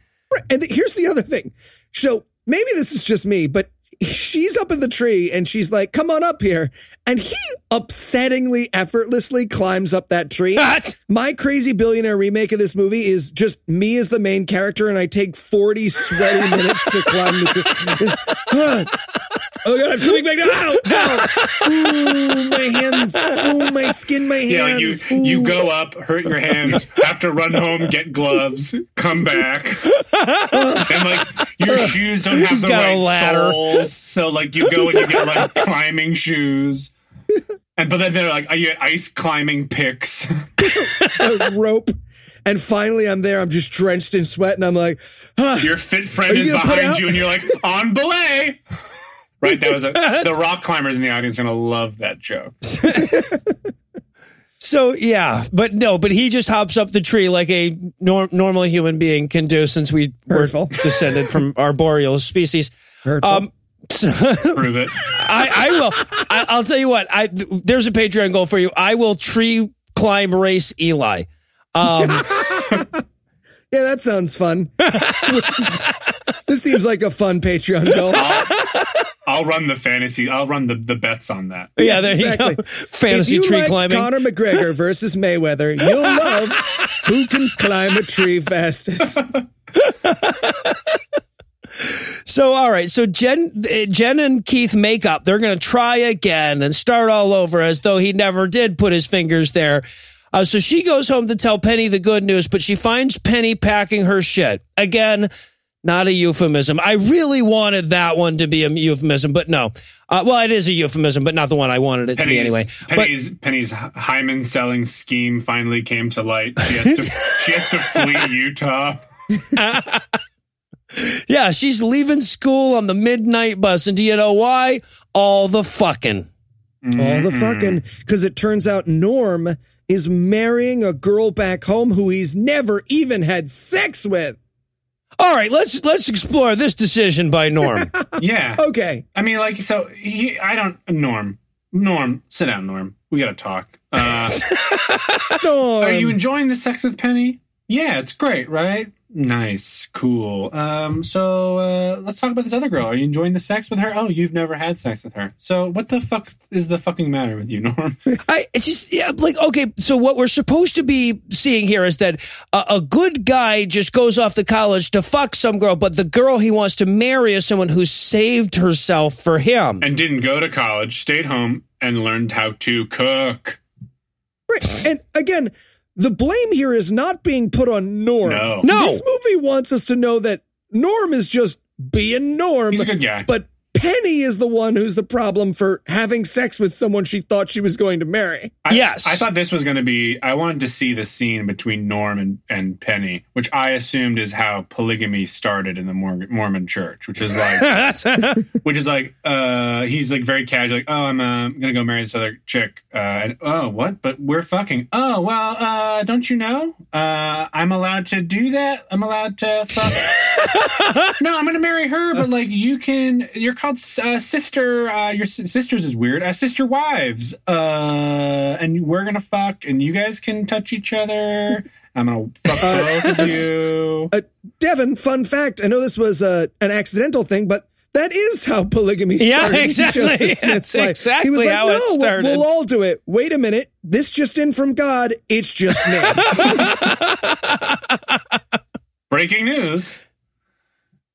And th- here's the other thing. So maybe this is just me, but she's up in the tree and she's like, come on up here. And he upsettingly, effortlessly climbs up that tree. What? My crazy billionaire remake of this movie is just me as the main character, and I take 40 sweaty minutes to climb the tree. Ah. oh, God, I'm swimming back down. Ow, ow. Ooh, my hands. Ooh, my skin, my hands. yeah, you Ooh. you go up, hurt your hands, have to run home, get gloves, come back, and like your shoes don't have He's the right soles, so like you go and you get like climbing shoes. And but then they're like, are you ice climbing picks? a rope. And finally, I'm there. I'm just drenched in sweat, and I'm like, ah. Your fit friend you is behind you, and you're like, on belay. Right, that was a, the rock climbers in the audience are gonna love that joke. So yeah, but no, but he just hops up the tree like a nor- normal human being can do since we Hurtful. were descended from arboreal species. Hurtful. Um, so Prove it. I, I will. I, I'll tell you what. I there's a Patreon goal for you. I will tree climb race Eli. Um, yeah, that sounds fun. this seems like a fun Patreon goal. I'll run the fantasy. I'll run the, the bets on that. yeah, there Exactly. you go. Fantasy if you tree climbing. Conor McGregor versus Mayweather, you'll love who can climb a tree fastest. So all right, so Jen, uh, Jen and Keith make up. They're going to try again and start all over as though he never did put his fingers there. Uh, so she goes home to tell Penny the good news, but she finds Penny packing her shit again. Not a euphemism. I really wanted that one to be a euphemism, but no. Uh, well, it is a euphemism, but not the one I wanted it to be Penny's, anyway. But Penny's Penny's hymen selling scheme finally came to light. She has to she has to flee Utah. yeah, she's leaving school on the midnight bus, and do you know why? All the fucking. All the fucking, because it turns out Norm is marrying a girl back home who he's never even had sex with. All right, let's let's explore this decision by Norm. Yeah, Okay. I mean, like, so he, I don't. Norm, Norm, sit down, Norm. We got to talk. Uh, Norm. are you enjoying the sex with Penny? Yeah, it's great, right? Nice, cool. Um, so uh, let's talk about this other girl. Are you enjoying the sex with her? Oh, you've never had sex with her. So what the fuck is the fucking matter with you, Norm? I it's just yeah, like okay. So what we're supposed to be seeing here is that a, a good guy just goes off to college to fuck some girl, but the girl he wants to marry is someone who saved herself for him. and didn't go to college, stayed home, and learned how to cook. Right. And again, the blame here is not being put on Norm. No. No. This movie wants us to know that Norm is just being Norm. He's a good guy. But Penny is the one who's the problem for having sex with someone she thought she was going to marry. I, Yes. I thought this was going to be. I wanted to see the scene between Norm and, and Penny, which I assumed is how polygamy started in the Mor- Mormon Church, which is like, which is like, uh, he's like very casual, like, oh, I'm, uh, gonna go marry this other chick, uh, and oh, what? But we're fucking. Oh, well, uh, don't you know? Uh, I'm allowed to do that. I'm allowed to fuck. No, I'm gonna marry her, but like, you can. You're called uh, sister. Uh, your s- sisters is weird. Uh, sister wives. Uh, and we're gonna fuck, and you guys can touch each other. I'm gonna fuck both of you. Uh, Devin, fun fact. I know this was uh, an accidental thing, but that is how polygamy Yeah, started. exactly. That's exactly he was like, how no, it we'll- We'll all do it. Wait a minute. This just in from God. It's just me. Breaking news.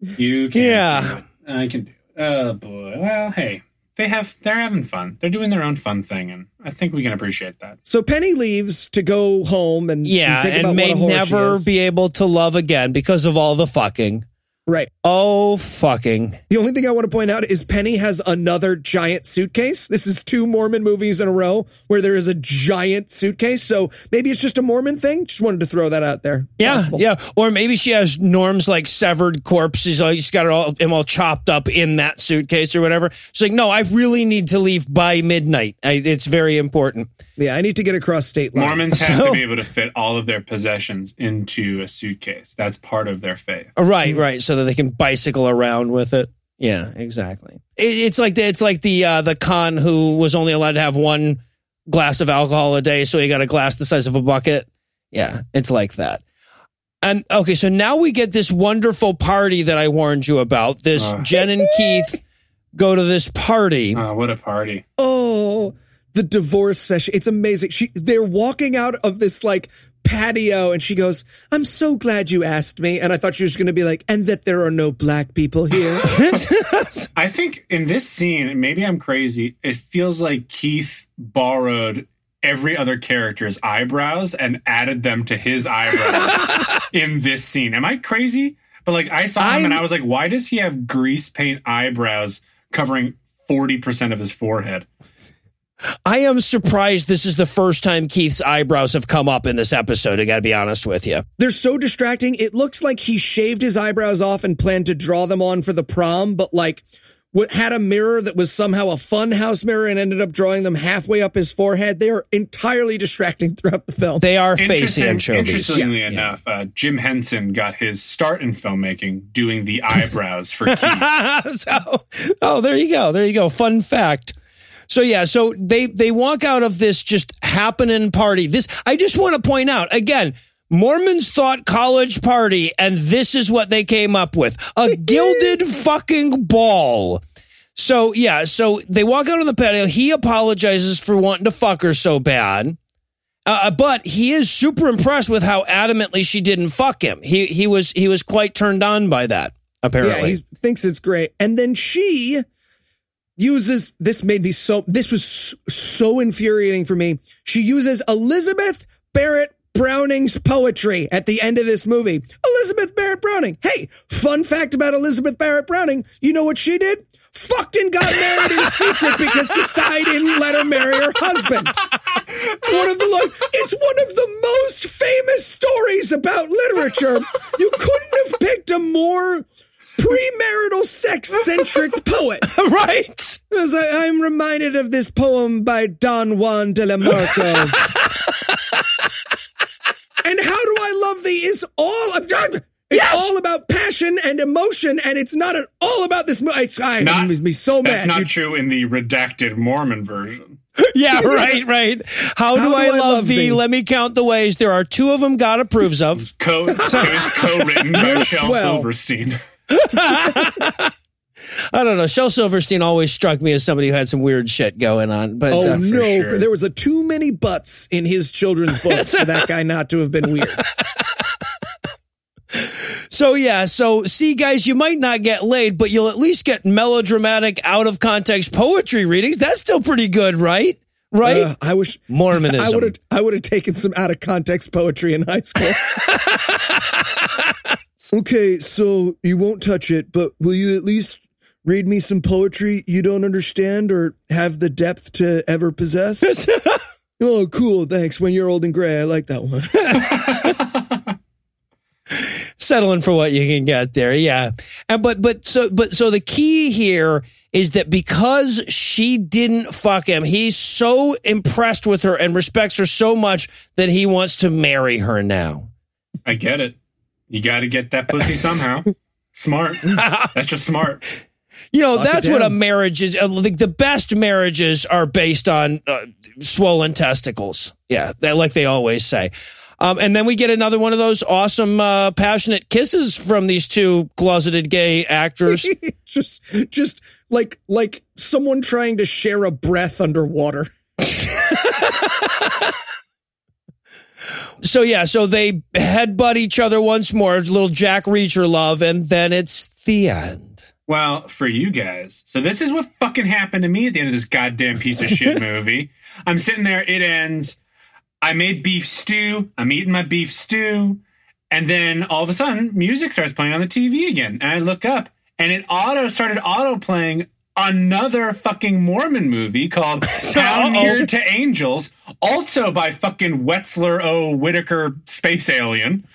You can. Yeah. do it. I can do it. Oh boy. Well, hey, they have. They're having fun. They're doing their own fun thing, and I think we can appreciate that. so Penny leaves to go home and yeah, think and about may what a never be able to love again because of all the fucking. Right. Oh fucking. The only thing I want to point out is Penny has another giant suitcase. This is two Mormon movies in a row where there is a giant suitcase. So maybe it's just a Mormon thing. Just wanted to throw that out there. Yeah, Possible. yeah. Or maybe she has Norm's like severed corpse. She's like, she's got it all him all chopped up in that suitcase or whatever. She's like, no, I really need to leave by midnight. I, it's very important. Yeah, I need to get across state lines. Mormons have So- to be able to fit all of their possessions into a suitcase. That's part of their faith. Right, right. So that they can bicycle around with it. Yeah, exactly. It, it's like the, it's like the uh, the con who was only allowed to have one glass of alcohol a day, so he got a glass the size of a bucket. Yeah, it's like that. And okay, so now we get this wonderful party that I warned you about. This Uh. Jen and Keith go to this party. Oh, what a party! Oh, the divorce session. It's amazing. She they're walking out of this like patio and she goes, "I'm so glad you asked me." And I thought she was going to be like, "And that there are no black people here." I think in this scene, maybe I'm crazy. It feels like Keith borrowed every other character's eyebrows and added them to his eyebrows in this scene. Am I crazy? But like, I saw him and I'm- I was like, why does he have grease paint eyebrows covering 40% of his forehead? I am surprised this is the first time Keith's eyebrows have come up in this episode. I got to be honest with you. they're so distracting. It looks like he shaved his eyebrows off and planned to draw them on for the prom, but like what had a mirror that was somehow a fun house mirror and ended up drawing them halfway up his forehead. They are entirely distracting throughout the film. They are facey Interesting- anchovies. Interestingly enough, uh, Jim Henson got his start in filmmaking doing the eyebrows for Keith. so, oh, there you go. There you go. Fun fact. So yeah, so they they walk out of this just happening party. This I just want to point out again. Mormons thought college party, and this is what they came up with: a gilded fucking ball. So yeah, so they walk out on the patio. He apologizes for wanting to fuck her so bad. Uh, but he is super impressed with how adamantly she didn't fuck him. He he was he was quite turned on by that. Apparently, Yeah, he thinks it's great. And then she uses this made me so this was so, infuriating for me. She uses Elizabeth Barrett Browning's poetry at the end of this movie. Elizabeth Barrett Browning. Hey, fun fact about Elizabeth Barrett Browning. You know what she did? Fucked and got married in secret because society didn't let her marry her husband. It's one of the lo- it's one of the most famous stories about literature. You couldn't have picked a more premarital sex centric poet. right. As I, I'm reminded of this poem by Don Juan de la Marco. and how do I love thee is all it's Yes! all about passion and emotion, and it's not at all about this. Mo- it's, I, Not- it makes me so That's not You- true in the redacted Mormon version. yeah, right, right. How, do, I, love, thee? Let me count the ways. There are two of them God approves of. Co- it was co-written by You're swell. Silverstein. I don't know. Shel Silverstein always struck me as somebody who had some weird shit going on. But Oh uh, no, sure. there was a too many butts in his children's books for that guy not to have been weird. so yeah, so see, guys, you might not get laid, but you'll at least get melodramatic, out of context poetry readings. That's still pretty good, right? Right? Uh, I wish Mormonism. I would have I would have taken some out of context poetry in high school. okay, so you won't touch it, but will you at least read me some poetry you don't understand or have the depth to ever possess? oh, cool. Thanks. When you're old and gray, I like that one. settling for what you can get there yeah and but but so but so the key here is that because she didn't fuck him he's so impressed with her and respects her so much that he wants to marry her now I get it. You got to get that pussy somehow. Smart. That's just smart. you know Lock that's what a marriage is uh, like the best marriages are based on uh, swollen testicles yeah that like they always say um, and then we get another one of those awesome uh, passionate kisses from these two closeted gay actors just just like like someone trying to share a breath underwater. So yeah, so they headbutt each other once more, a little Jack Reacher love, and then it's the end. Well, for you guys, so this is what fucking happened to me at the end of this goddamn piece of shit movie. I'm sitting there, it ends. I made beef stew. I'm eating my beef stew. And then all of a sudden, music starts playing on the TV again. And I look up and it auto started auto playing another fucking Mormon movie called How Uh-oh. To Angels, also by fucking Wetzel O. Whitaker Space Alien.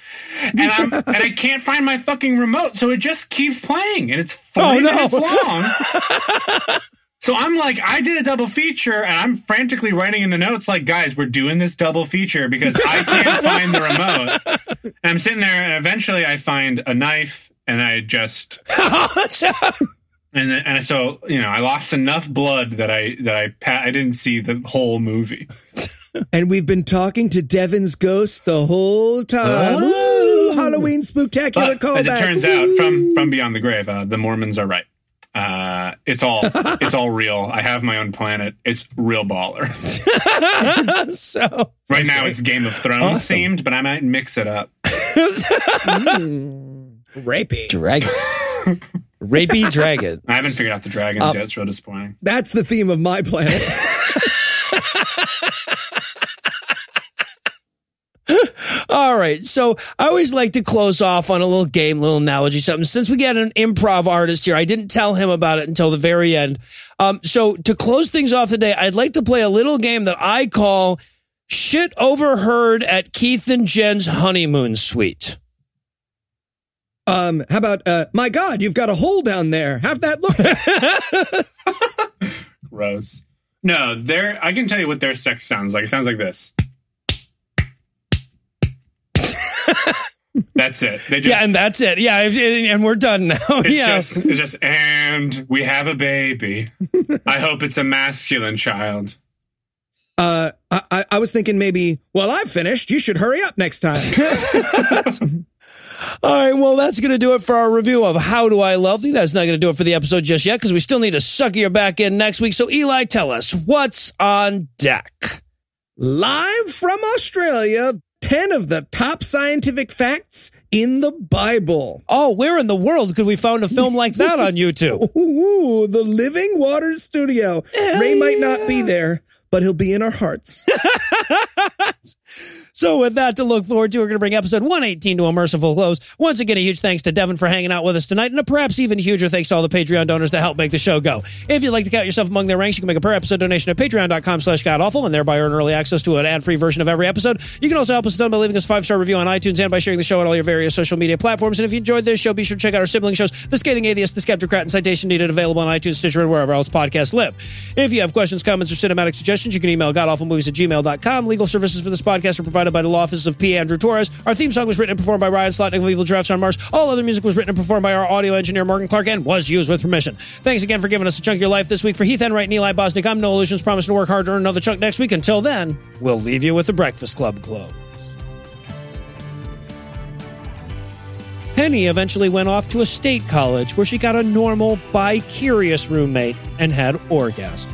And I'm and I can't find my fucking remote, so it just keeps playing and it's 40 Oh, no. minutes long. So I'm like, I did a double feature, and I'm frantically writing in the notes, like, guys, we're doing this double feature because I can't find the remote. And I'm sitting there, and eventually I find a knife, and I just, and then, and so you know, I lost enough blood that I that I I didn't see the whole movie. And we've been talking to Devin's ghost the whole time. Oh. Woo! Halloween spectacular But callback. as it turns out, from from beyond the grave, uh, the Mormons are right. Uh, it's all it's all real. I have my own planet. It's real baller. so Right now, it's Game of Thrones Awesome. themed, but I might mix it up. Rapey. dragons, rapey dragon. I haven't figured out the dragons Uh, yet. It's real disappointing. That's the theme of my planet. All right, so I always like to close off on a little game, little analogy, something. Since we got an improv artist here, I didn't tell him about it until the very end. Um, so to close things off today, I'd like to play a little game that I call "Shit Overheard at Keith and Jen's Honeymoon Suite." Um, how about uh my god, you've got a hole down there. Have that look. Gross. No, their I can tell you what their sex sounds like. It sounds like this. That's it. They just, Yeah, and that's it. Yeah, and- we're done now. it's yeah. just it's just and we have a baby. I hope it's a masculine child. Uh I, I was thinking maybe, well, I've finished. You should hurry up next time. All right, well, that's going to do it for our review of How Do I Love Thee. That's not going to do it for the episode just yet because we still need to sucker you back in next week. So, Eli, tell us what's on deck. Live from Australia, 10 of the top scientific facts in the Bible. Oh, where in the world could we find a film like that on YouTube? Ooh, the Living Waters Studio. Ray might not be there, but he'll be in our hearts. So, with that to look forward to, we're going to bring episode 118 to a merciful close. Once again, a huge thanks to Devin for hanging out with us tonight, and a perhaps even huger thanks to all the Patreon donors that help make the show go. If you'd like to count yourself among their ranks, you can make a per episode donation at patreon.com slash godawful and thereby earn early access to an ad-free version of every episode. You can also help us done by leaving us a five-star review on iTunes and by sharing the show on all your various social media platforms. And if you enjoyed this show, be sure to check out our sibling shows, The Scathing Atheist, The Skeptocrat, and Citation Needed, available on iTunes, Stitcher, and wherever else podcasts live. If you have questions, comments, or cinematic suggestions, you can email godawfulmovies at gmail.com. Legal services for this podcast podcast are provided by the law offices of P. Andrew Torres. Our theme song was written and performed by Ryan Slotnick of Evil Giraffes on Mars. All other music was written and performed by our audio engineer, Morgan Clarke, and was used with permission. Thanks again for giving us a chunk of your life this week. For Heath Enright and Eli Bosnick, I'm Noah Lugeons. Promise to work hard to earn another chunk next week. Until then, we'll leave you with the Breakfast Club close. Penny eventually went off to a state college where she got a normal, bi-curious roommate and had orgasms.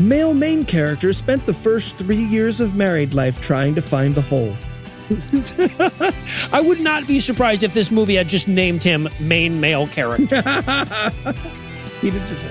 Male main character spent the first three years of married life trying to find the hole. I would not be surprised if this movie had just named him main male character. He did just.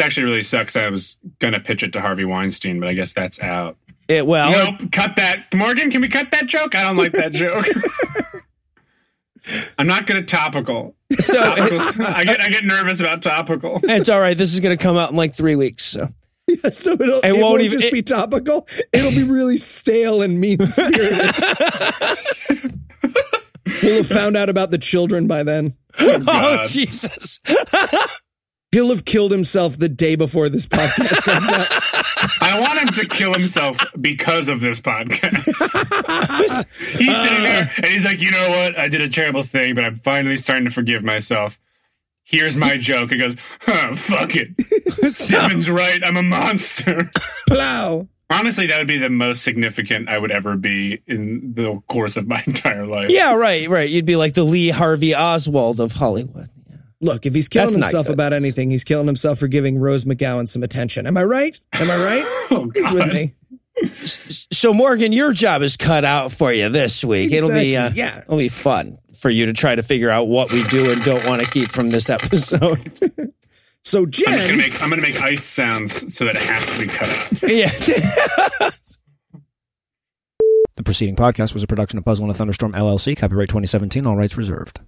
It's actually really sucks. I was gonna pitch it to Harvey Weinstein, but I guess that's out. It- well, nope, cut that. Morgan, can we cut that joke? I don't like that joke. I'm not gonna topical. so Topicals- I get I get nervous about topical. it's all right. This is going to come out in like three weeks. So Yeah, So it'll, It it, won't won't, even- just it- be topical. It'll be really stale and mean spirited. we'll have found out about the children by then. oh God. Jesus! He'll have killed himself the day before this podcast comes out. I want him to kill himself because of this podcast. he's sitting there uh. and he's like, you know what? I did a terrible thing, but I'm finally starting to forgive myself. Here's my joke. He goes, huh, fuck it. Steven's right. I'm a monster. Plow. Honestly, that would be the most significant I would ever be in the course of my entire life. yeah, right, right. You'd be like the Lee Harvey Oswald of Hollywood. Look, if he's killing That's himself about anything, he's killing himself for giving Rose McGowan some attention. Am I right? Am I right? Oh, Who's with me? So Morgan, your job is cut out for you this week. It'll be uh, yeah. it'll be fun for you to try to figure out what we do and don't want to keep from this episode. So I'm just gonna Jen, make I'm gonna make ice sounds so that it has to be cut out. yeah. The preceding podcast was a production of Puzzle in a Thunderstorm LLC, copyright 2017, all rights reserved.